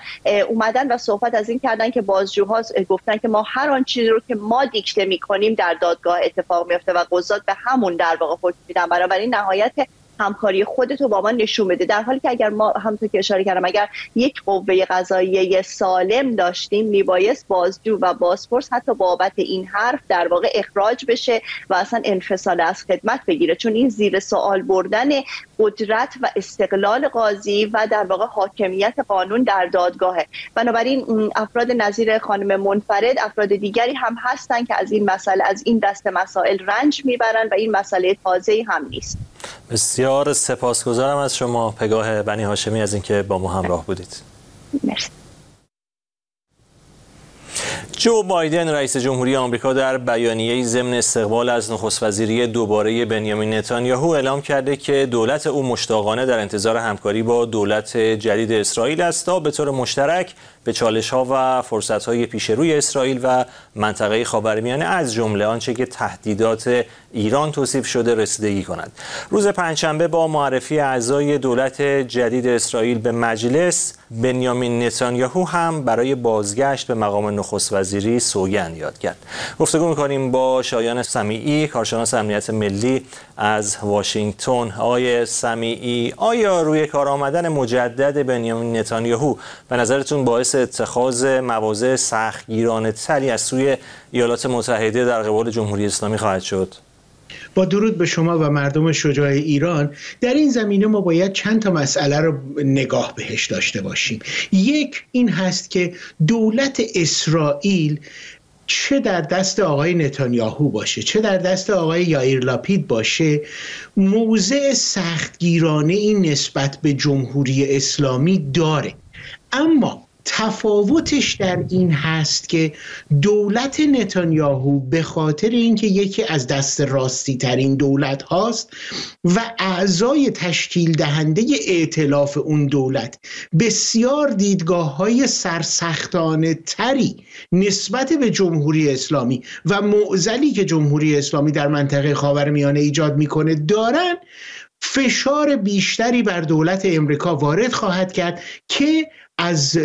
اومدن و صحبت از این کردن که بازجوها گفتن که ما هر آن چیزی رو که ما دیکته می‌کنیم در دادگاه اتفاق میفته و قضات به همون در واقع حکم میدن. بنابراین نهایت همکاری خودتو با ما نشون بده. در حالی که اگر ما همونطور که اشاره کردم اگر یک قوه قضاییه سالم داشتیم میبایست بازجو و بازپرس حتی بابت این حرف در واقع اخراج بشه و اصلا انفصال از خدمت بگیره. چون این زیر سوال بردن قدرت و استقلال قاضی و در واقع حاکمیت قانون در دادگاهه. بنابراین افراد نظیر خانم منفرد افراد دیگری هم هستن که از این مسئله از این دست مسائل رنج می‌برن و این مسئله تازه هم نیست. بسیار سپاسگزارم از شما پگاه بنی هاشمی از اینکه با ما همراه بودید. مرسی. جو بایدن رئیس جمهوری آمریکا در بیانیه ضمن استقبال از نخست وزیری دوباره بنیامین نتانیاهو اعلام کرده که دولت او مشتاقانه در انتظار همکاری با دولت جدید اسرائیل است تا به طور مشترک به چالش ها و فرصت های پیش روی اسرائیل و منطقه خاورمیانه از جمله آنچه که تهدیدات ایران توصیف شده رسیدگی کند. روز پنجشنبه با معرفی اعضای دولت جدید اسرائیل به مجلس بنیامین نتانیاهو هم برای بازگشت به مقام نخست وزیری سوگند یاد کرد. گفتگو می‌کنیم با شایان سمیعی کارشناس امنیت ملی از واشنگتن آقای سمیعی آیا روی کار آمدن مجدد بنیامین نتانیاهو به نظرتون باعث اتخاذ مواضع سختگیرانه تری از سوی ایالات متحده در قبال جمهوری اسلامی خواهد شد؟ با درود به شما و مردم شجاع ایران در این زمینه ما باید چند تا مسئله رو نگاه بهش داشته باشیم یک این هست که دولت اسرائیل چه در دست آقای نتانیاهو باشه؟ چه در دست آقای یایر لاپید باشه؟ موضع سختگیرانه این نسبت به جمهوری اسلامی داره. اما تفاوتش در این هست که دولت نتانیاهو به خاطر اینکه یکی از دست راستی ترین دولت هاست و اعضای تشکیل دهنده ائتلاف اون دولت بسیار دیدگاه های سرسختانه تری نسبت به جمهوری اسلامی و معزلی که جمهوری اسلامی در منطقه خاورمیانه ایجاد می‌کنه دارن فشار بیشتری بر دولت امریکا وارد خواهد کرد که از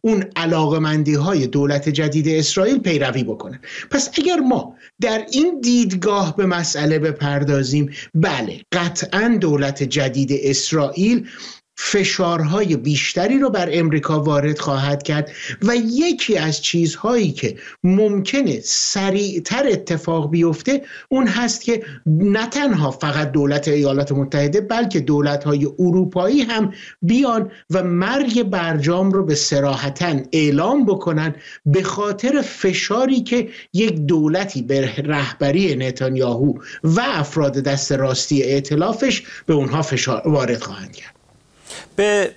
اون علاقمندی های دولت جدید اسرائیل پیروی بکنه. پس اگر ما در این دیدگاه به مسئله بپردازیم بله قطعا دولت جدید اسرائیل فشارهای بیشتری رو بر امریکا وارد خواهد کرد و یکی از چیزهایی که ممکنه سریعتر اتفاق بیفته اون هست که نه تنها فقط دولت ایالات متحده بلکه دولت های اروپایی هم بیان و مرگ برجام رو به سراحتا اعلام بکنن به خاطر فشاری که یک دولتی به رهبری نتانیاهو و افراد دست راستی ائتلافش به اونها فشار وارد خواهند کرد. به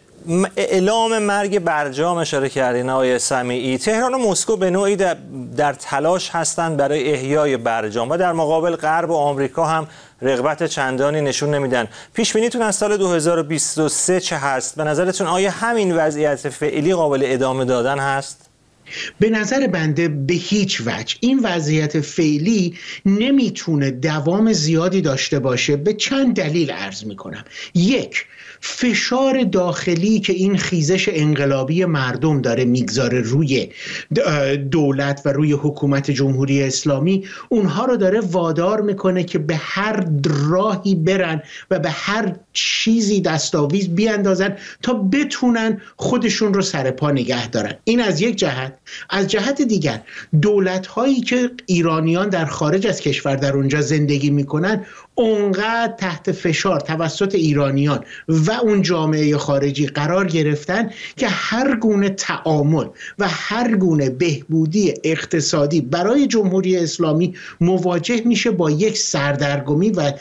اعلام مرگ برجام اشاره کردین آقای سمیعی. تهران و مسکو به نوعی در, تلاش هستند برای احیای برجام و در مقابل غرب و آمریکا هم رغبت چندانی نشون نمیدن. پیش بینیتون از سال 2023 چه هست؟ به نظرتون آیا همین وضعیت فعلی قابل ادامه دادن هست؟ به نظر بنده به هیچ وجه. این وضعیت فعلی نمی‌تونه دوام زیادی داشته باشه. به چند دلیل عرض می‌کنم. یک فشار داخلی که این خیزش انقلابی مردم داره می‌گذاره روی دولت و روی حکومت جمهوری اسلامی اونها رو داره وادار می‌کنه که به هر راهی برن و به هر چیزی دستاویز بیاندازن تا بتونن خودشون رو سر پا نگه دارن. این از یک جهت. از جهت دیگر دولت هایی که ایرانیان در خارج از کشور در اونجا زندگی می‌کنن اونقدر تحت فشار توسط ایرانیان و اون جامعه خارجی قرار گرفتن که هر گونه تعامل و هر گونه بهبودی اقتصادی برای جمهوری اسلامی مواجه میشه با یک سردرگمی و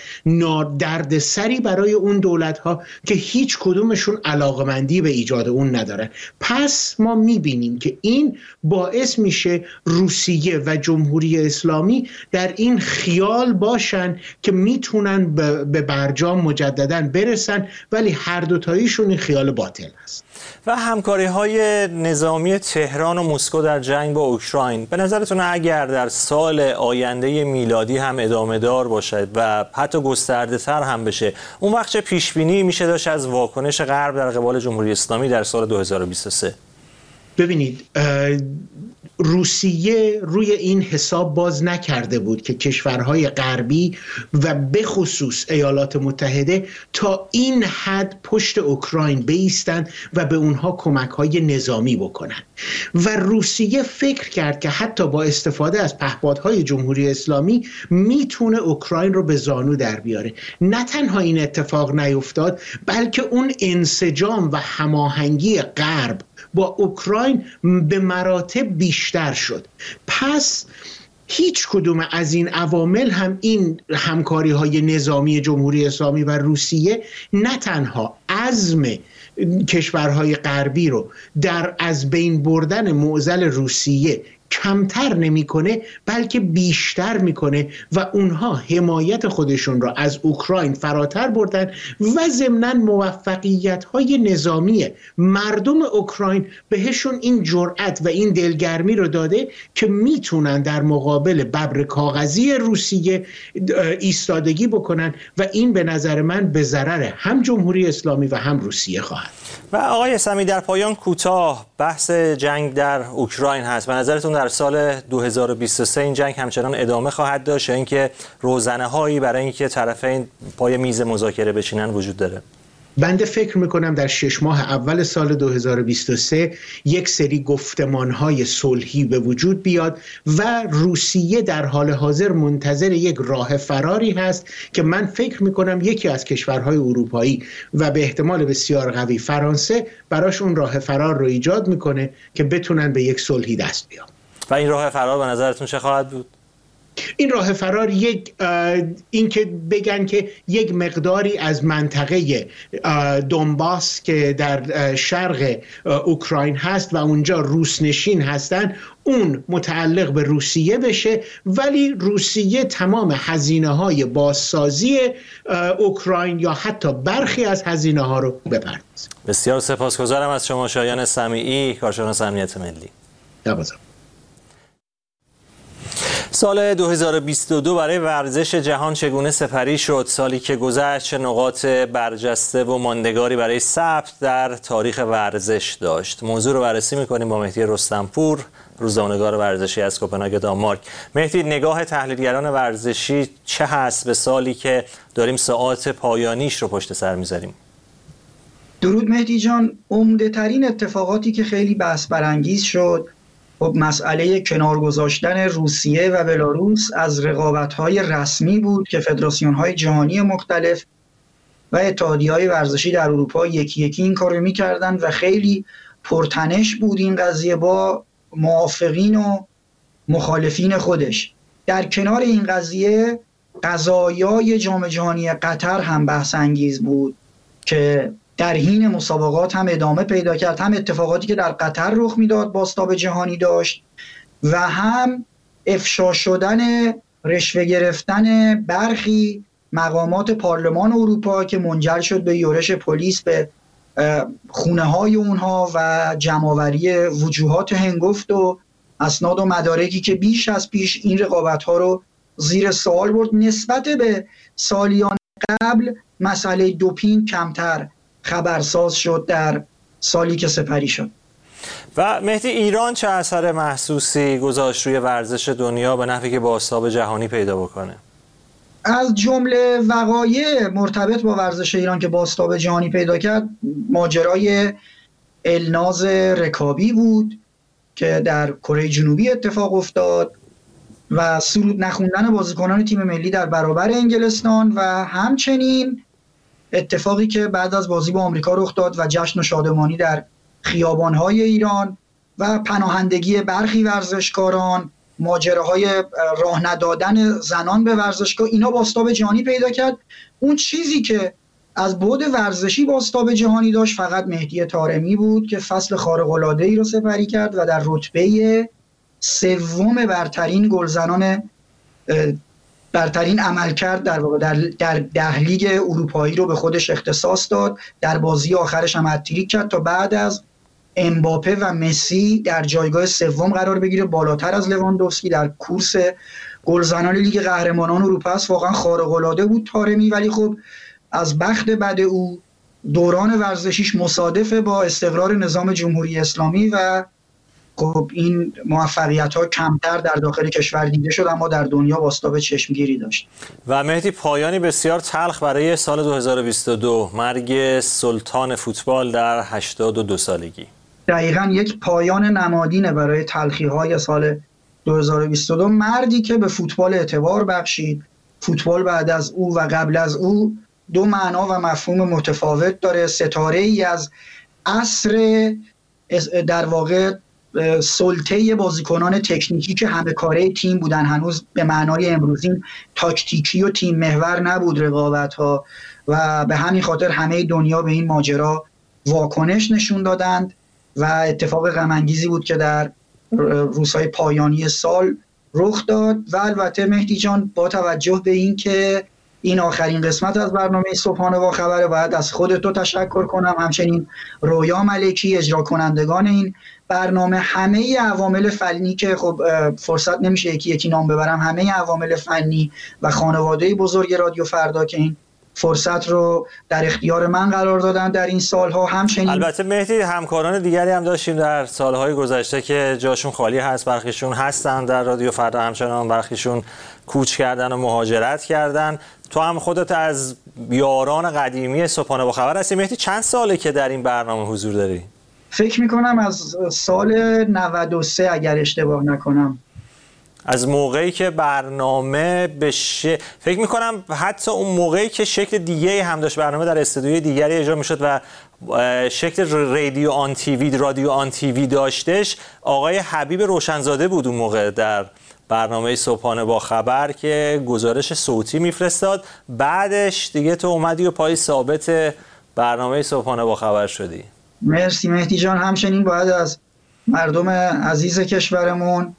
دردسری برای اون دولت ها که هیچ کدومشون علاقمندی به ایجاد اون ندارن. پس ما می‌بینیم که این باعث میشه روسیه و جمهوری اسلامی در این خیال باشن که می‌تونن به برجام مجددا برسن ولی هر دوتاییشون این خیال باطل است. و همکاری های نظامی تهران و مسکو در جنگ با اوکراین. به نظرتون اگر در سال آینده میلادی هم ادامه دار باشد و حتی گسترده تر هم بشه اون وقت چه پیش بینی میشه داشت از واکنش غرب در قبال جمهوری اسلامی در سال 2023 ببینید روسیه روی این حساب باز نکرده بود که کشورهای غربی و به خصوص ایالات متحده تا این حد پشت اوکراین بیستند و به اونها کمک های نظامی بکنند و روسیه فکر کرد که حتی با استفاده از پهپادهای جمهوری اسلامی می‌تونه اوکراین رو به زانو در بیاره. نه تنها این اتفاق نیفتاد بلکه اون انسجام و هماهنگی غرب با اوکراین به مراتب بیشتر شد. پس هیچ کدوم از این عوامل هم این همکاری های نظامی جمهوری اسلامی و روسیه نه تنها عزم کشورهای غربی رو در از بین بردن معزل روسیه کمتر نمی‌کنه بلکه بیشتر می‌کنه و اونها حمایت خودشون را از اوکراین فراتر بردن و ضمنا موفقیت های نظامی مردم اوکراین بهشون این جرأت و این دلگرمی رو داده که می‌تونن در مقابل ببر کاغذی روسیه ایستادگی بکنن و این به نظر من به ضرر هم جمهوری اسلامی و هم روسیه خواهد. و آقای سمی در پایان کوتاه بحث جنگ در اوکراین هست. به نظرتون در سال 2023 این جنگ همچنان ادامه خواهد داشت یا اینکه روزنه هایی برای اینکه طرفین پای میز مذاکره بشینن وجود داره؟ بنده فکر می‌کنم در شش ماه اول سال 2023 یک سری گفتمانهای صلحی به وجود بیاد و روسیه در حال حاضر منتظر یک راه فراری هست که من فکر می‌کنم یکی از کشورهای اروپایی و به احتمال بسیار قوی فرانسه براش اون راه فرار رو ایجاد می‌کنه که بتونن به یک صلحی دست بیان. و این راه فرار به نظرتون چه خواهد بود؟ این راه فرار یک این که بگن که یک مقداری از منطقه دونباس که در شرق اوکراین هست و اونجا روسنشین هستن اون متعلق به روسیه بشه. ولی روسیه تمام هزینه های بازسازی اوکراین یا حتی برخی از هزینه ها رو بپردازه. بسیار سپاسگزارم از شما شایان سمیعی کارشناس امنیت ملی. دوازم سال 2022 برای ورزش جهان چگونه سپری شد؟ سالی که گذشت چه نقاط برجسته و ماندگاری برای ثبت در تاریخ ورزش داشت؟ موضوع رو بررسی می‌کنیم با مهدی رستمپور روزنامه‌نگار ورزشی از کوپنهاگ دانمارک. مهدی نگاه تحلیلگران ورزشی چه هست به سالی که داریم ساعات پایانیش رو پشت سر می‌ذاریم؟ درود مهدی جان. عمده ترین اتفاقاتی که خیلی بحث برانگیز شد خب مسئله کنار گذاشتن روسیه و بلاروس از رقابت های رسمی بود که فدراسیون های جهانی مختلف و اتحادی های ورزشی در اروپا یکی یکی این کار رو می‌کردن و خیلی پرتنش بود این قضیه با موافقین و مخالفین خودش. در کنار این قضیه قضایای جام جهانی قطر هم بحث انگیز بود که در حین مسابقات هم ادامه پیدا کرد هم اتفاقاتی که در قطر رخ می‌داد باستاب جهانی داشت و هم افشا شدن رشوه گرفتن برخی مقامات پارلمان اروپا که منجر شد به یورش پلیس به خونه های اونها و جمعوری وجوهات هنگفت و اسناد و مدارکی که بیش از پیش این رقابت ها رو زیر سوال برد. نسبت به سالیان قبل مسئله دوپینگ کمتر خبرساز شد در سالی که سپری شد. و مهدی ایران چه اثر محسوسی گذاشت روی ورزش دنیا به نفعی که باستاب جهانی پیدا بکنه؟ از جمله وقایع مرتبط با ورزش ایران که باستاب جهانی پیدا کرد ماجرای الناز رکابی بود که در کره جنوبی اتفاق افتاد و سرود نخوندن بازیکنان تیم ملی در برابر انگلستان و همچنین اتفاقی که بعد از بازی با آمریکا رخ داد و جشن و شادمانی در خیابانهای ایران و پناهندگی برخی ورزشکاران ماجراهای راه ندادن زنان به ورزشگاه اینا باستاب جهانی پیدا کرد. اون چیزی که از بود ورزشی باستاب جهانی داشت فقط مهدی تارمی بود که فصل خارق العاده ای رو سپری کرد و در رتبه سوم برترین گلزنان برترین عمل کرد در در در ده لیگ اروپایی رو به خودش اختصاص داد. در بازی آخرش هم هتریک کرد تا بعد از امباپه و مسی در جایگاه سوم قرار بگیره بالاتر از لواندوفسکی در کورس گلزنان لیگ قهرمانان اروپا است. واقعا خارق العاده بود تارمی ولی خب از بخت بد او دوران ورزشیش مصادف با استقرار نظام جمهوری اسلامی و خب این موفقیت ها کمتر در داخل کشور دیده شد اما در دنیا باستاب چشمگیری داشت. و مهدی پایانی بسیار تلخ برای سال 2022 مرگ سلطان فوتبال در 82 سالگی. دقیقا یک پایان نمادینه برای تلخی های سال 2022 مردی که به فوتبال اعتبار بخشید فوتبال بعد از او و قبل از او دو معنا و مفهوم متفاوت داره. ستاره ای از عصر در واقع سلطه بازیکنان تکنیکی که همه کاره تیم بودن. هنوز به معنای امروزی تاکتیکی و تیم محور نبود رقابت ها و به همین خاطر همه دنیا به این ماجرا واکنش نشون دادند و اتفاق غمانگیزی بود که در روزهای پایانی سال رخ داد. و البته مهدی جان با توجه به اینکه این آخرین قسمت از برنامه صبحانه با خبره. باید از خودتو تشکر کنم. همچنین رویا ملکی اجرا کنندگان این برنامه همه عوامل فنی که خب فرصت نمیشه یکی یکی نام ببرم همه عوامل فنی و خانواده بزرگ رادیو فردا که این فرصت رو در اختیار من قرار دادن در این سالها. همچنین البته مهدی همکاران دیگری هم داشتیم در سالهای گذشته که جاشون خالی هست برخیشون هستن در رادیو فردا همچنان برخیشون کوچ کردن و مهاجرت کردن. تو هم خودت از یاران قدیمی صبحانه با خبر هستی. مهدی چند ساله که در این برنامه حضور داری؟ فکر می‌کنم از سال 93 اگر اشتباه نکنم. از موقعی که برنامه به فکر می‌کنم حتی اون موقعی که شکل دیگه هم داشت برنامه در استودیوی دیگری اجرا می‌شد و شکل رادیو آن تیوی رادیو آن تیوی داشتش آقای حبیب روشنزاده بود اون موقع در برنامه صبحانه با خبر که گزارش صوتی میفرستاد. بعدش دیگه تو اومدی و پای ثابت برنامه صبحانه با خبر شدی. مرسی مهدی جان. همچنین باید از مردم عزیز کشورمون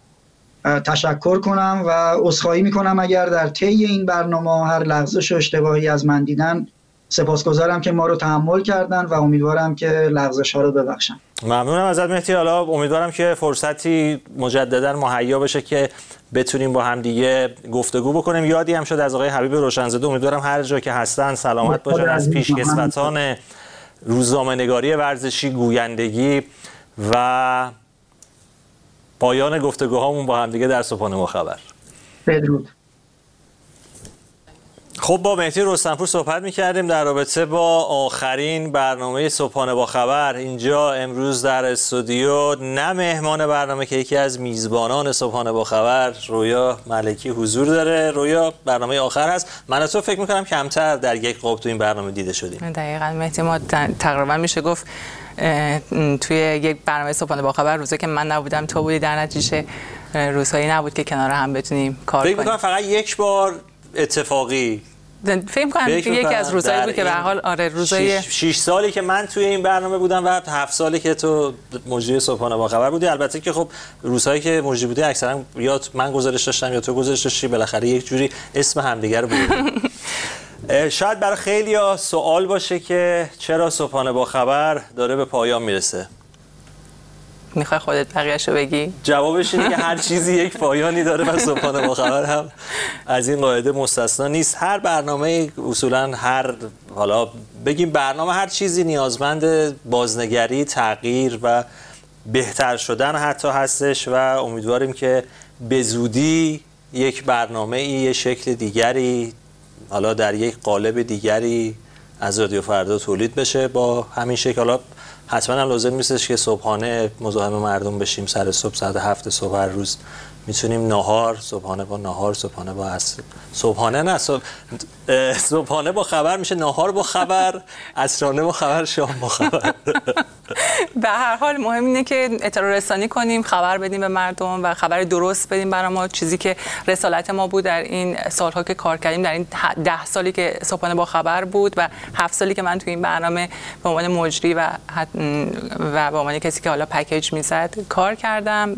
تشکر کنم و عذرخواهی می‌کنم اگر در طی این برنامه هر لغزش و اشتباهی از من دیدن سپاسگزارم که ما رو تحمل کردن و امیدوارم که لغزش ها رو ببخشن. ممنونم ازت مهدی. حالا امیدوارم که فرصتی مجددا مهیا بشه که بتونیم با هم دیگه گفتگو بکنیم. یادی هم شد از آقای حبیب روشنزاده. امیدوارم هر جا که هستن سلامت باشن. از پیشکسوتان روزنامه نگاری ورزشی گویندگی و پایان گفتگوهامون با هم دیگه در صبحانه ما خبر بدرود. خب با مهدی رستنپور صحبت می‌کردیم در رابطه با آخرین برنامه صبحانه با خبر. اینجا امروز در استودیو نه مهمان برنامه که یکی از میزبانان صبحانه با خبر رویا ملکی حضور داره. رویا برنامه آخر هست. من تو فکر می‌کنم کمتر در یک قاب تو این برنامه دیده شدیم. دقیقا. مهدی ما تقریبا میشه گفت توی یک برنامه صبحانه با خبر روزه که من نبودم تو بودی در نتیجه روزهایی نبود که کنار هم بتونیم کار فکر کنیم. می‌کنم فقط یک بار اتفاقی فکر کنم یکی از روزایی بود که به حال آره روزای 6 سالی که من توی این برنامه بودم و 7 سالی که تو مجری صبحانه با خبر بودی. البته که خب روزهایی که مجری بودی اکثرا یا من گزارش داشتم یا تو گزارش داشتی بالاخره یک جوری اسم همدیگه رو بودیم شاید برای خیلی سوال باشه که چرا صبحانه با خبر داره به پایان می‌رسه. می‌خوای خودت بقیهش رو بگی؟ جوابش اینه که هر چیزی یک پایانی داره و صبحانه با خبر هم از این قاعده مستثنا نیست هر برنامه اصولا هر حالا بگیم برنامه هر چیزی نیازمند بازنگری تغییر و بهتر شدن حتی هستش و امیدواریم که به زودی یک برنامه ای یه شکل دیگری حالا در یک قالب دیگری از رادیو فردا تولید بشه با همین شکل حالا حتما هم لازم نیستش که صبحانه مزاحم مردم بشیم. سر صبح ساعت هفت صبح هر روز. می‌تونیم نهار صبحانه با نهار صبحانه با عصر. صبحانه نه صبح... صبحانه با خبر میشه نهار با خبر عصرانه با خبر شام با خبر. به هر حال مهم اینه که اطلاع رسانی کنیم خبر بدیم به مردم و خبر درست بدیم برای ما. چیزی که رسالت ما بود در این سالها که کار کردیم در این ده سالی که صبحانه با خبر بود و هفت سالی که من تو این برنامه به عنوان مجری و و به عنوان کسی که حالا پکیج می‌زد کار کردم.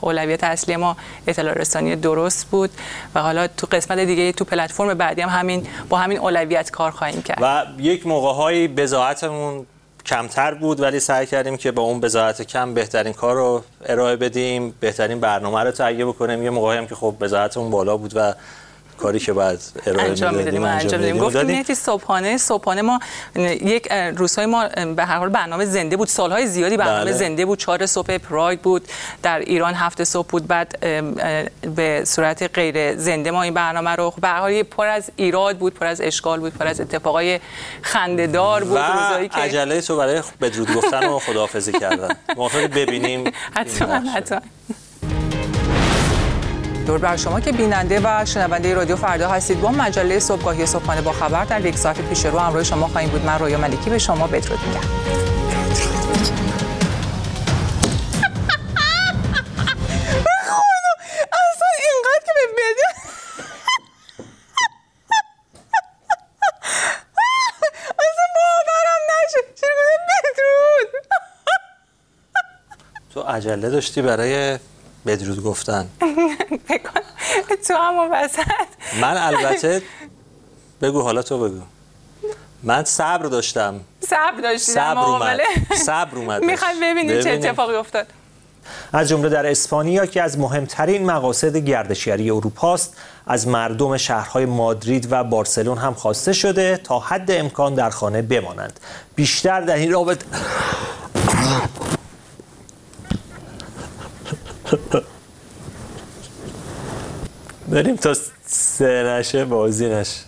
اولویت اصلی ما اطلاع رسانی درست بود و حالا تو قسمت دیگه تو پلتفرم بعدی هم همین با همین اولویت کار خواهیم کرد. و یک موقع‌هایی بضاعتمون کمتر بود ولی سعی کردیم که با اون بضاعت کم بهترین کار رو ارائه بدیم بهترین برنامه رو تهیه بکنیم. یه موقعی هم که خب بضاعتمون بالا بود و کاری که بعد ارائه انجام می‌دادیم انجام می‌دادیم. گفتیم یکی صبحانه صبحانه ما یک روزهای ما به هر حال برنامه زنده بود. سالهای زیادی برنامه بله. زنده بود. چهار صبح پراید بود. در ایران هفته صبح بود. بعد به صورت غیر زنده ما این برنامه رو. به هر حال پر از ایراد بود پر از اشکال بود پر از اتفاقای خنده‌دار بود. روزایی که عجله تو برای بدرود گفتن و خداحافظی کردن. موافق ببینیم. حتما حتما. دور بر شما که بیننده و شنونده رادیو فردا هستید. با مجله صبحگاهی صبحانه با خبر در یک ساعت پیش رو همراه شما خواهیم بود. من رویا ملکی به شما بدرود میگم. تو عجله داشتی برای بدرود گفتن. تو همون وسط. من البته بگو حالا تو بگو. من صبر داشتم. صبر داشتی صبر اومد. صبر اومد. می‌خوایم ببینیم چه اتفاقی افتاد. از جمله در اسپانیا که از مهمترین مقاصد گردشگری اروپاست از مردم شهرهای مادرید و بارسلون هم خواسته شده تا حد امکان در خانه بمانند. بیشتر در این رابطه بریم تا سه نشه بازی نشه.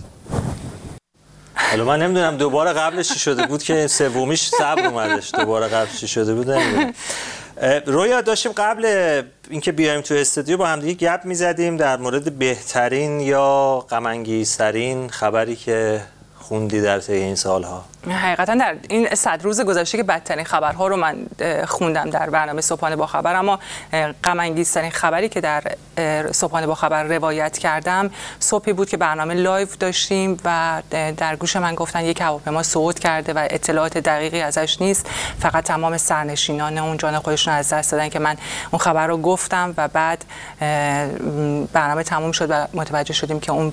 حالا من نمی‌دونم دوباره قبلش چی شده بود که سومیش صبر اومدش. دوباره قبلش چی شده بود نمی‌دونم. رویا داشتیم قبل اینکه بیایم تو استودیو با هم دیگه گپ می‌زدیم در مورد بهترین یا غم خبری که خوندی در طی این سالها. حقیقتا در این صد روز گذشته که بدترین خبرها رو من خوندم در برنامه صبحانه با خبر. اما غم خبری که در صبحانه با خبر روایت کردم صبحی بود که برنامه لایو داشتیم و در گوش من گفتن یک هواپیما صعود کرده و اطلاعات دقیقی ازش نیست. فقط تمام سرنشینان اون جان خودشون از دست دادن که من اون خبر رو گفتم و بعد برنامه تموم شد و متوجه شدیم که اون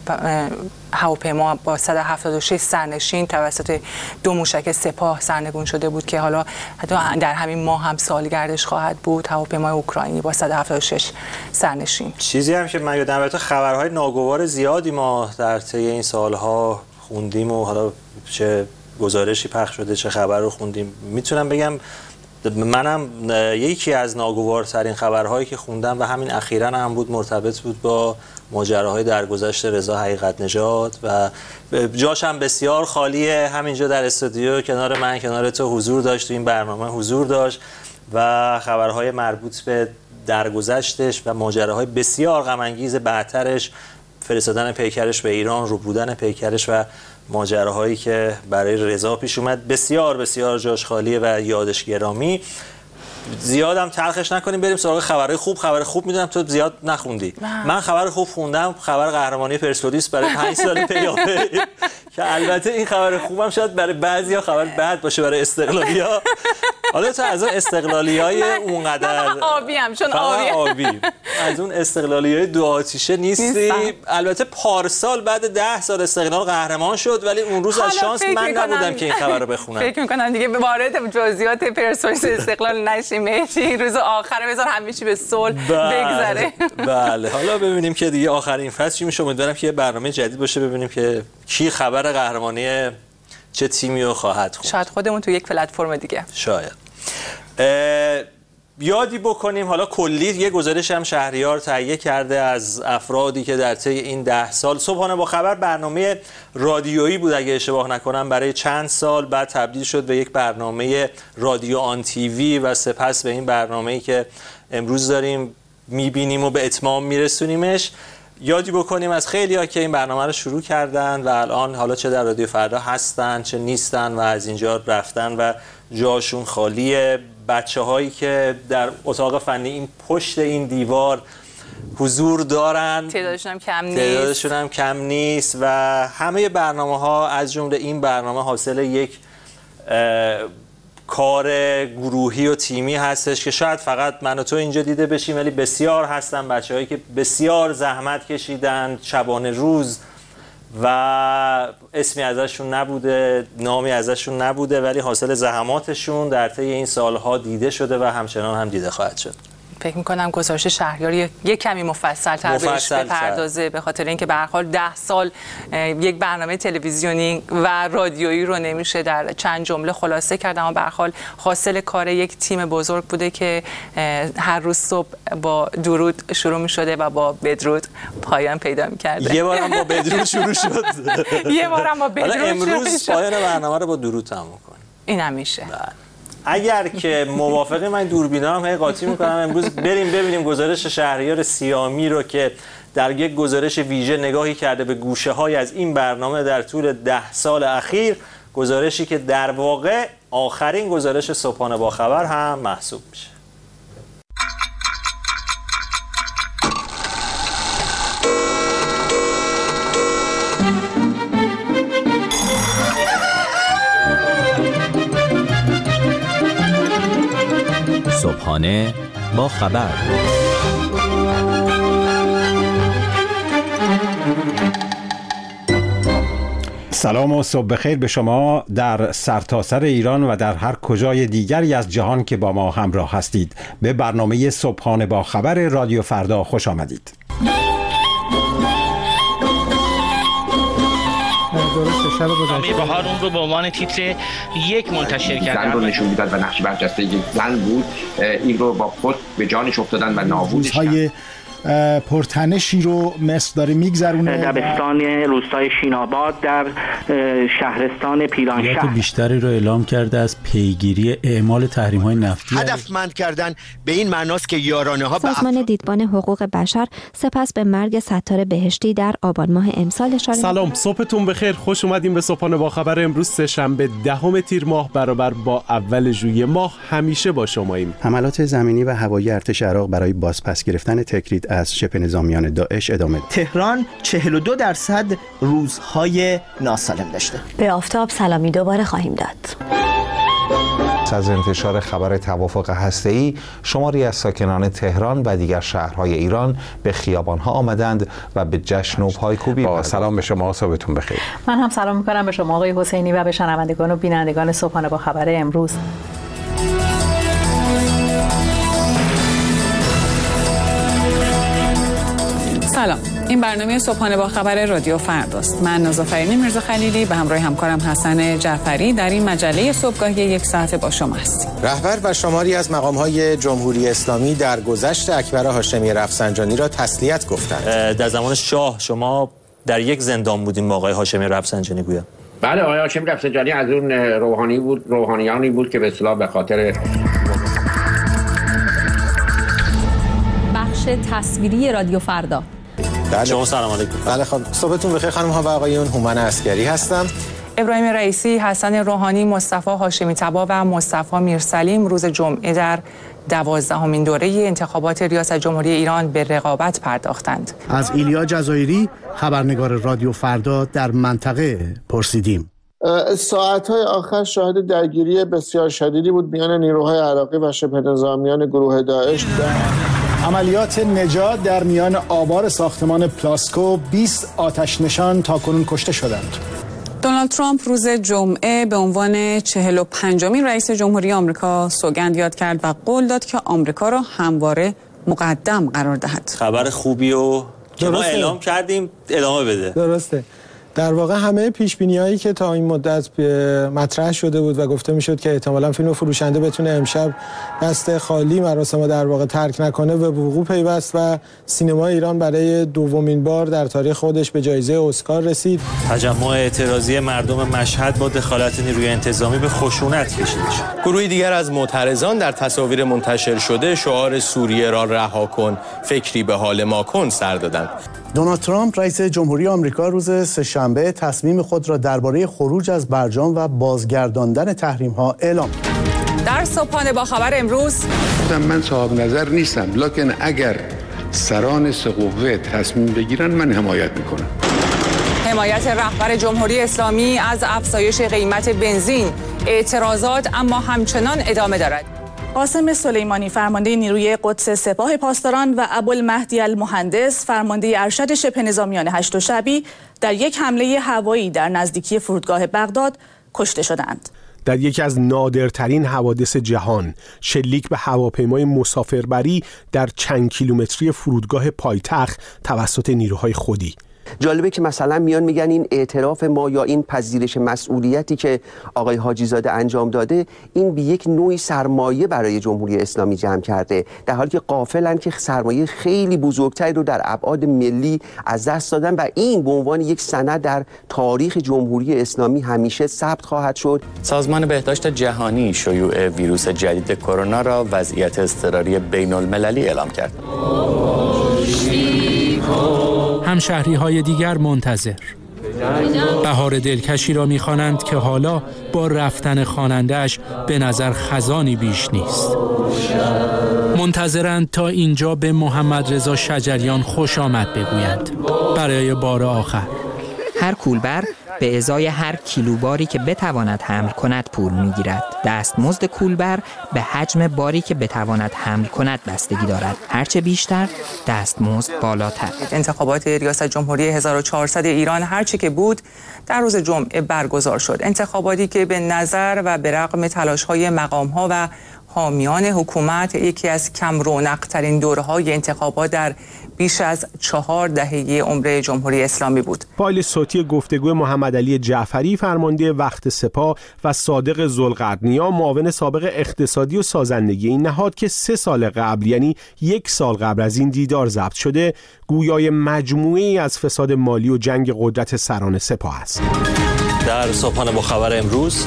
هواپیما با 176 سرنشین توسط دو موشک سپاه سرنگون شده بود که حالا حتی در همین ماه هم سالگردش خواهد بود. هواپیمای اوکراینی با 176 سرنشین. چیزی هم که من یادم البته خبرهای ناگوار زیادی ما در طی این سالها خوندیم و حالا چه گزارشی پخش شده چه خبر رو خوندیم. می‌تونم بگم منم یکی از ناگوارترین خبرهایی که خوندم و همین اخیرا هم بود مرتبط بود با ماجراهای درگذشت رضا حقیقت نژاد و جاش هم بسیار خالیه. همینجا در استودیو کنار من کنار تو حضور داشت تو این برنامه حضور داشت و خبرهای مربوط به درگذشتش و ماجراهای بسیار غم انگیز بعدترش فرستادن پیکرش به ایران رو بودن پیکرش و ماجراهایی که برای رضا پیش اومد. بسیار بسیار جاش خالیه و یادش گرامی زیادم تلخش نکنیم بریم سراغ خبرهای خوب. خبر خوب می‌دونم تو زیاد نخوندی. من خبر خوب خوندم خبر قهرمانی پرسپولیس برای 5 سال پیاپی که البته این خبر خوبم شاید برای بعضیا خبر بد باشه برای استقلالیا حالا تو از اون استقلالی های اونقدر آبی هم چون آبی. آبی. از اون استقلالی های دو آتیشه نیستی. نیستم. البته پارسال بعد ده سال استقلال قهرمان شد ولی اون روز از شانس من نبودم که این خبر رو بخونم. فکر می‌کنم دیگه به وارد جزئیات پرسپولیس استقلال نشیم مهدی روز آخر بذار همه چی به صلح بگذره. بله. حالا ببینیم که دیگه آخرین فصل چی میشه. امیدوارم که یه برنامه جدید باشه. ببینیم که کی خبر قهرمانی چه تیمی رو خواهد خوند شاید خودمون تو یک پلتفرم دیگه. شاید. یادی بکنیم حالا کلی یه گزارش هم شهریار تهیه کرده از افرادی که در طی این ده سال صبحانه با خبر برنامه رادیویی بود اگه اشتباه نکنم برای چند سال بعد تبدیل شد به یک برنامه رادیو آن تیوی و سپس به این برنامه‌ای که امروز داریم می‌بینیم و به اتمام میرسونیمش. یادی بکنیم از خیلی که این برنامه رو شروع کردن و الان حالا چه در رادیو فردا هستن چه نیستن و از اینجا رفتن و جاشون خالیه. بچه هایی که در اتاق فنی این پشت این دیوار حضور دارن. تعدادشون هم کم نیست. تعدادشون هم کم نیست و همه برنامه ها از جمله این برنامه حاصل یک کار گروهی و تیمی هستش که شاید فقط من و تو اینجا دیده بشیم ولی بسیار هستن بچه هایی که بسیار زحمت کشیدن شبانه روز و اسمی ازشون نبوده نامی ازشون نبوده ولی حاصل زحماتشون در طی این سالها دیده شده و همچنان هم دیده خواهد شد. فکر می‌کنم گزارش شهریار یک کمی مفصل تر بهش. بپردازه به خاطر اینکه به حال ده سال یک برنامه تلویزیونی و رادیویی رو نمیشه در چند جمله خلاصه کرد اما به حال حاصل کار یک تیم بزرگ بوده که هر روز صبح با درود شروع می شده و با بدرود پایان پیدا می کرده یه بارم با بدرود شروع شد. یه بارم با بدرود شروع امروز شد. پایان برنامه رو با درود تموم کنیم این هم میشه اگر که موافقی من دوربینا هم هی قاطی می‌کنم. امروز بریم ببینیم گزارش شهریار سیامی رو که در یک گزارش ویژه نگاهی کرده به گوشه های از این برنامه در طول ده سال اخیر. گزارشی که در واقع آخرین گزارش صبحانه با خبر هم محسوب میشه. صبحانه با خبر. سلام و صبح بخیر به شما. در سرتاسر ایران و در هر کجای دیگری از جهان که با ما همراه هستید به برنامه صبحانه با خبر رادیو فردا خوش آمدید. درسته شب نامه بهار اون رو به عنوان تیتر یک منتشر زن رو نشون می‌داد و نقش برجسته یک زن بود. این رو با خود به جانش افتادن و نابودش اه، پرتنشی رو مصر داره میگذرونه. دبستان روستای شیناباد در شهرستان پیرانشهر بیشتری رو اعلام کرده از پیگیری اعمال تحریم های نفتی هدفمند کردن به این معناست که یارانه ها به سازمان دیدبان حقوق بشر سپس به مرگ ستار بهشتی در آبان ماه امسال اشاره سلام صبحتون بخیر. خوش اومدیم به صبحانه با خبر امروز. سهشنبه دهم تیر ماه برابر با اول ژوئیه ماه. همیشه با شماییم. حملات زمینی و هوایی ارتش عراق برای بازپس گرفتن تکرید از شبه نظامیان داعش ادامه داد. تهران 42 درصد روزهای ناسالم داشته. به آفتاب سلامی دوباره خواهیم داد. از انتشار خبر توافق هسته‌ای شماری از ساکنان تهران و دیگر شهرهای ایران به خیابانها آمدند و به جشن و پایکوبی با سلام به شما صبحتون بخیر. من هم سلام می‌کنم به شما آقای حسینی و به شنوندگان و بینندگان صبحانه با خبر امروز. سلام. این برنامه صبحانه با خبر رادیو فرداست. من نازافرین میرزا خلیلی به همراه همکارم حسن جعفری در این مجله صبحگاهی یک ساعته با شما هستیم. رهبر و شماری از های جمهوری اسلامی در گذشت اکبر هاشمی رفسنجانی را تسلیت گفتند. در زمان شاه شما در یک زندان بودیم با آقای هاشمی رفسنجانی گویا. بله آقای هاشمی رفسنجانی از اون روحانی بود روحانیانی بود که به اصطلاح به خاطر بخش تصویری رادیو فردا. بله. شما سلام علیکم بله خب صبحتون بخیر خانم ها و آقایون هومن اسکری هستم ابراهیم رئیسی، حسن روحانی، مصطفی هاشمی تبا و مصطفی میرسلیم روز جمعه در دوازدهمین دوره انتخابات ریاست جمهوری ایران به رقابت پرداختند. از ایلیا جزایری خبرنگار رادیو فردا در منطقه پرسیدیم. ساعت های آخر شاهد درگیری بسیار شدیدی بود میان نیروهای عراقی و شبه نظامیان گروه داعش عملیات نجات در میان آبار ساختمان پلاسکو 20 آتش نشان تا کنون کشته شدند. دونالد ترامپ روز جمعه به عنوان 45 مین رئیس جمهوری آمریکا سوگند یاد کرد و قول داد که آمریکا را همواره مقدم قرار دهد. خبر خوبی و که ما اعلام کردیم ادامه بده. درسته. در واقع همه پیش هایی که تا این مدت مطرح شده بود و گفته می‌شد که احتمالا فیلم فروشنده بتونه امشب دست خالی مراسم در واقع ترک نکنه و وقوع پیوست و سینما ایران برای دومین بار در تاریخ خودش به جایزه اسکار رسید. تجمع اعتراضی مردم مشهد با دخالت نیروی انتظامی به خشونت کشیده شد. گروهی دیگر از معترضان در تصاویر منتشر شده شعار سوریه را رها کن فکری به حال ما کن سر دادند. دونالد ترامپ رئیس جمهوری آمریکا روز سهشنبه تصمیم خود را درباره خروج از برجام و بازگرداندن تحریم ها اعلام در صبحانه با خبر امروز من صاحب نظر نیستم لکن اگر سران سقوه تصمیم بگیرن من حمایت می‌کنم. حمایت رهبر جمهوری اسلامی از افزایش قیمت بنزین اعتراضات اما همچنان ادامه دارد. قاسم سلیمانی فرمانده نیروی قدس سپاه پاسداران و ابوالمهدی المهندس فرمانده ارشد شبه نظامیان هشت و شبی در یک حمله هوایی در نزدیکی فرودگاه بغداد کشته شدند. در یکی از نادرترین حوادث جهان شلیک به هواپیمای مسافربری در چند کیلومتری فرودگاه پایتخت توسط نیروهای خودی جالبه که مثلا میان میگن این اعتراف ما یا این پذیرش مسئولیتی که آقای حاجی زاده انجام داده این به یک نوعی سرمایه برای جمهوری اسلامی جمع کرده. در حالی که قافلن که سرمایه خیلی بزرگتری رو در ابعاد ملی از دست دادن و این به عنوان یک سند در تاریخ جمهوری اسلامی همیشه ثبت خواهد شد. سازمان بهداشت جهانی شیوع ویروس جدید کرونا را وضعیت اضطراری بین المللی اعلام کرد. همشهری های دیگر منتظر. بهار دلکشی را می‌خوانند که حالا با رفتن خانندهش به نظر خزانی بیش نیست. منتظرند تا اینجا به محمد رضا شجریان خوش آمد بگویند. برای بار آخر. هر کولبر به ازای هر کیلوباری که بتواند حمل کند پول می‌گیرد. دستمزد کولبر به حجم باری که بتواند حمل کند بستگی دارد. هرچه بیشتر دستمزد بالاتر. انتخابات ریاست جمهوری 1400 ایران هرچه که بود در روز جمعه برگزار شد. انتخاباتی که به نظر و به رغم تلاش های مقام ها و حامیان حکومت یکی از کم رونق ترین دوره های انتخابات در بیش از چهار دهه عمر جمهوری اسلامی بود. فایل صوتی گفتگو محمد علی جعفری فرمانده وقت سپاه و صادق زلقرنیا معاون سابق اقتصادی و سازندگی این نهاد که سه سال قبل یعنی یک سال قبل از این دیدار ضبط شده گویای مجموعی از فساد مالی و جنگ قدرت سران سپاه است. در صبحانه با خبر امروز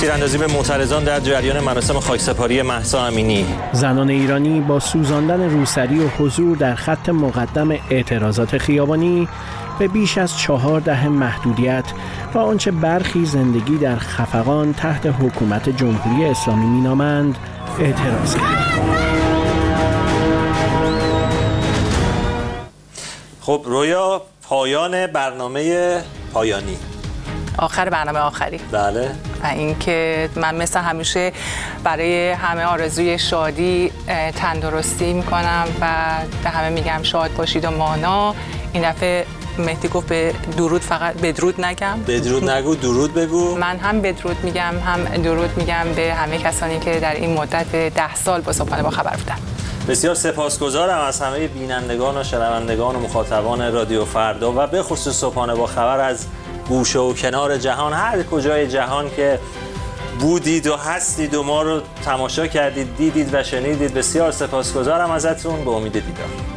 تیراندازی به معترضان در جریان مراسم خاکسپاری محسا امینی زنان ایرانی با سوزاندن روسری و حضور در خط مقدم اعتراضات خیابانی به بیش از چهار دهه محدودیت و آنچه برخی زندگی در خفقان تحت حکومت جمهوری اسلامی مینامند اعتراض کرد. خب رویا پایان برنامه پایانی. آخر برنامه آخری. بله. و اینکه من مثل همیشه برای همه آرزوی شادی تندرستی می‌کنم و به همه میگم شاد باشید و مانا. این دفعه مهدی گفت به درود فقط بدرود نگم. بدرود نگو درود بگو. من هم بدرود میگم هم درود میگم به همه کسانی که در این مدت ده سال با صبحانه با خبر بودن. بسیار سپاسگزارم از همه بینندگان و شنوندگان و مخاطبان رادیو فردا و به خصوص صبحانه با خبر از گوشه و کنار جهان. هر کجای جهان که بودید و هستید و ما رو تماشا کردید دیدید و شنیدید بسیار سپاسگزارم ازتون. به امید دیدار.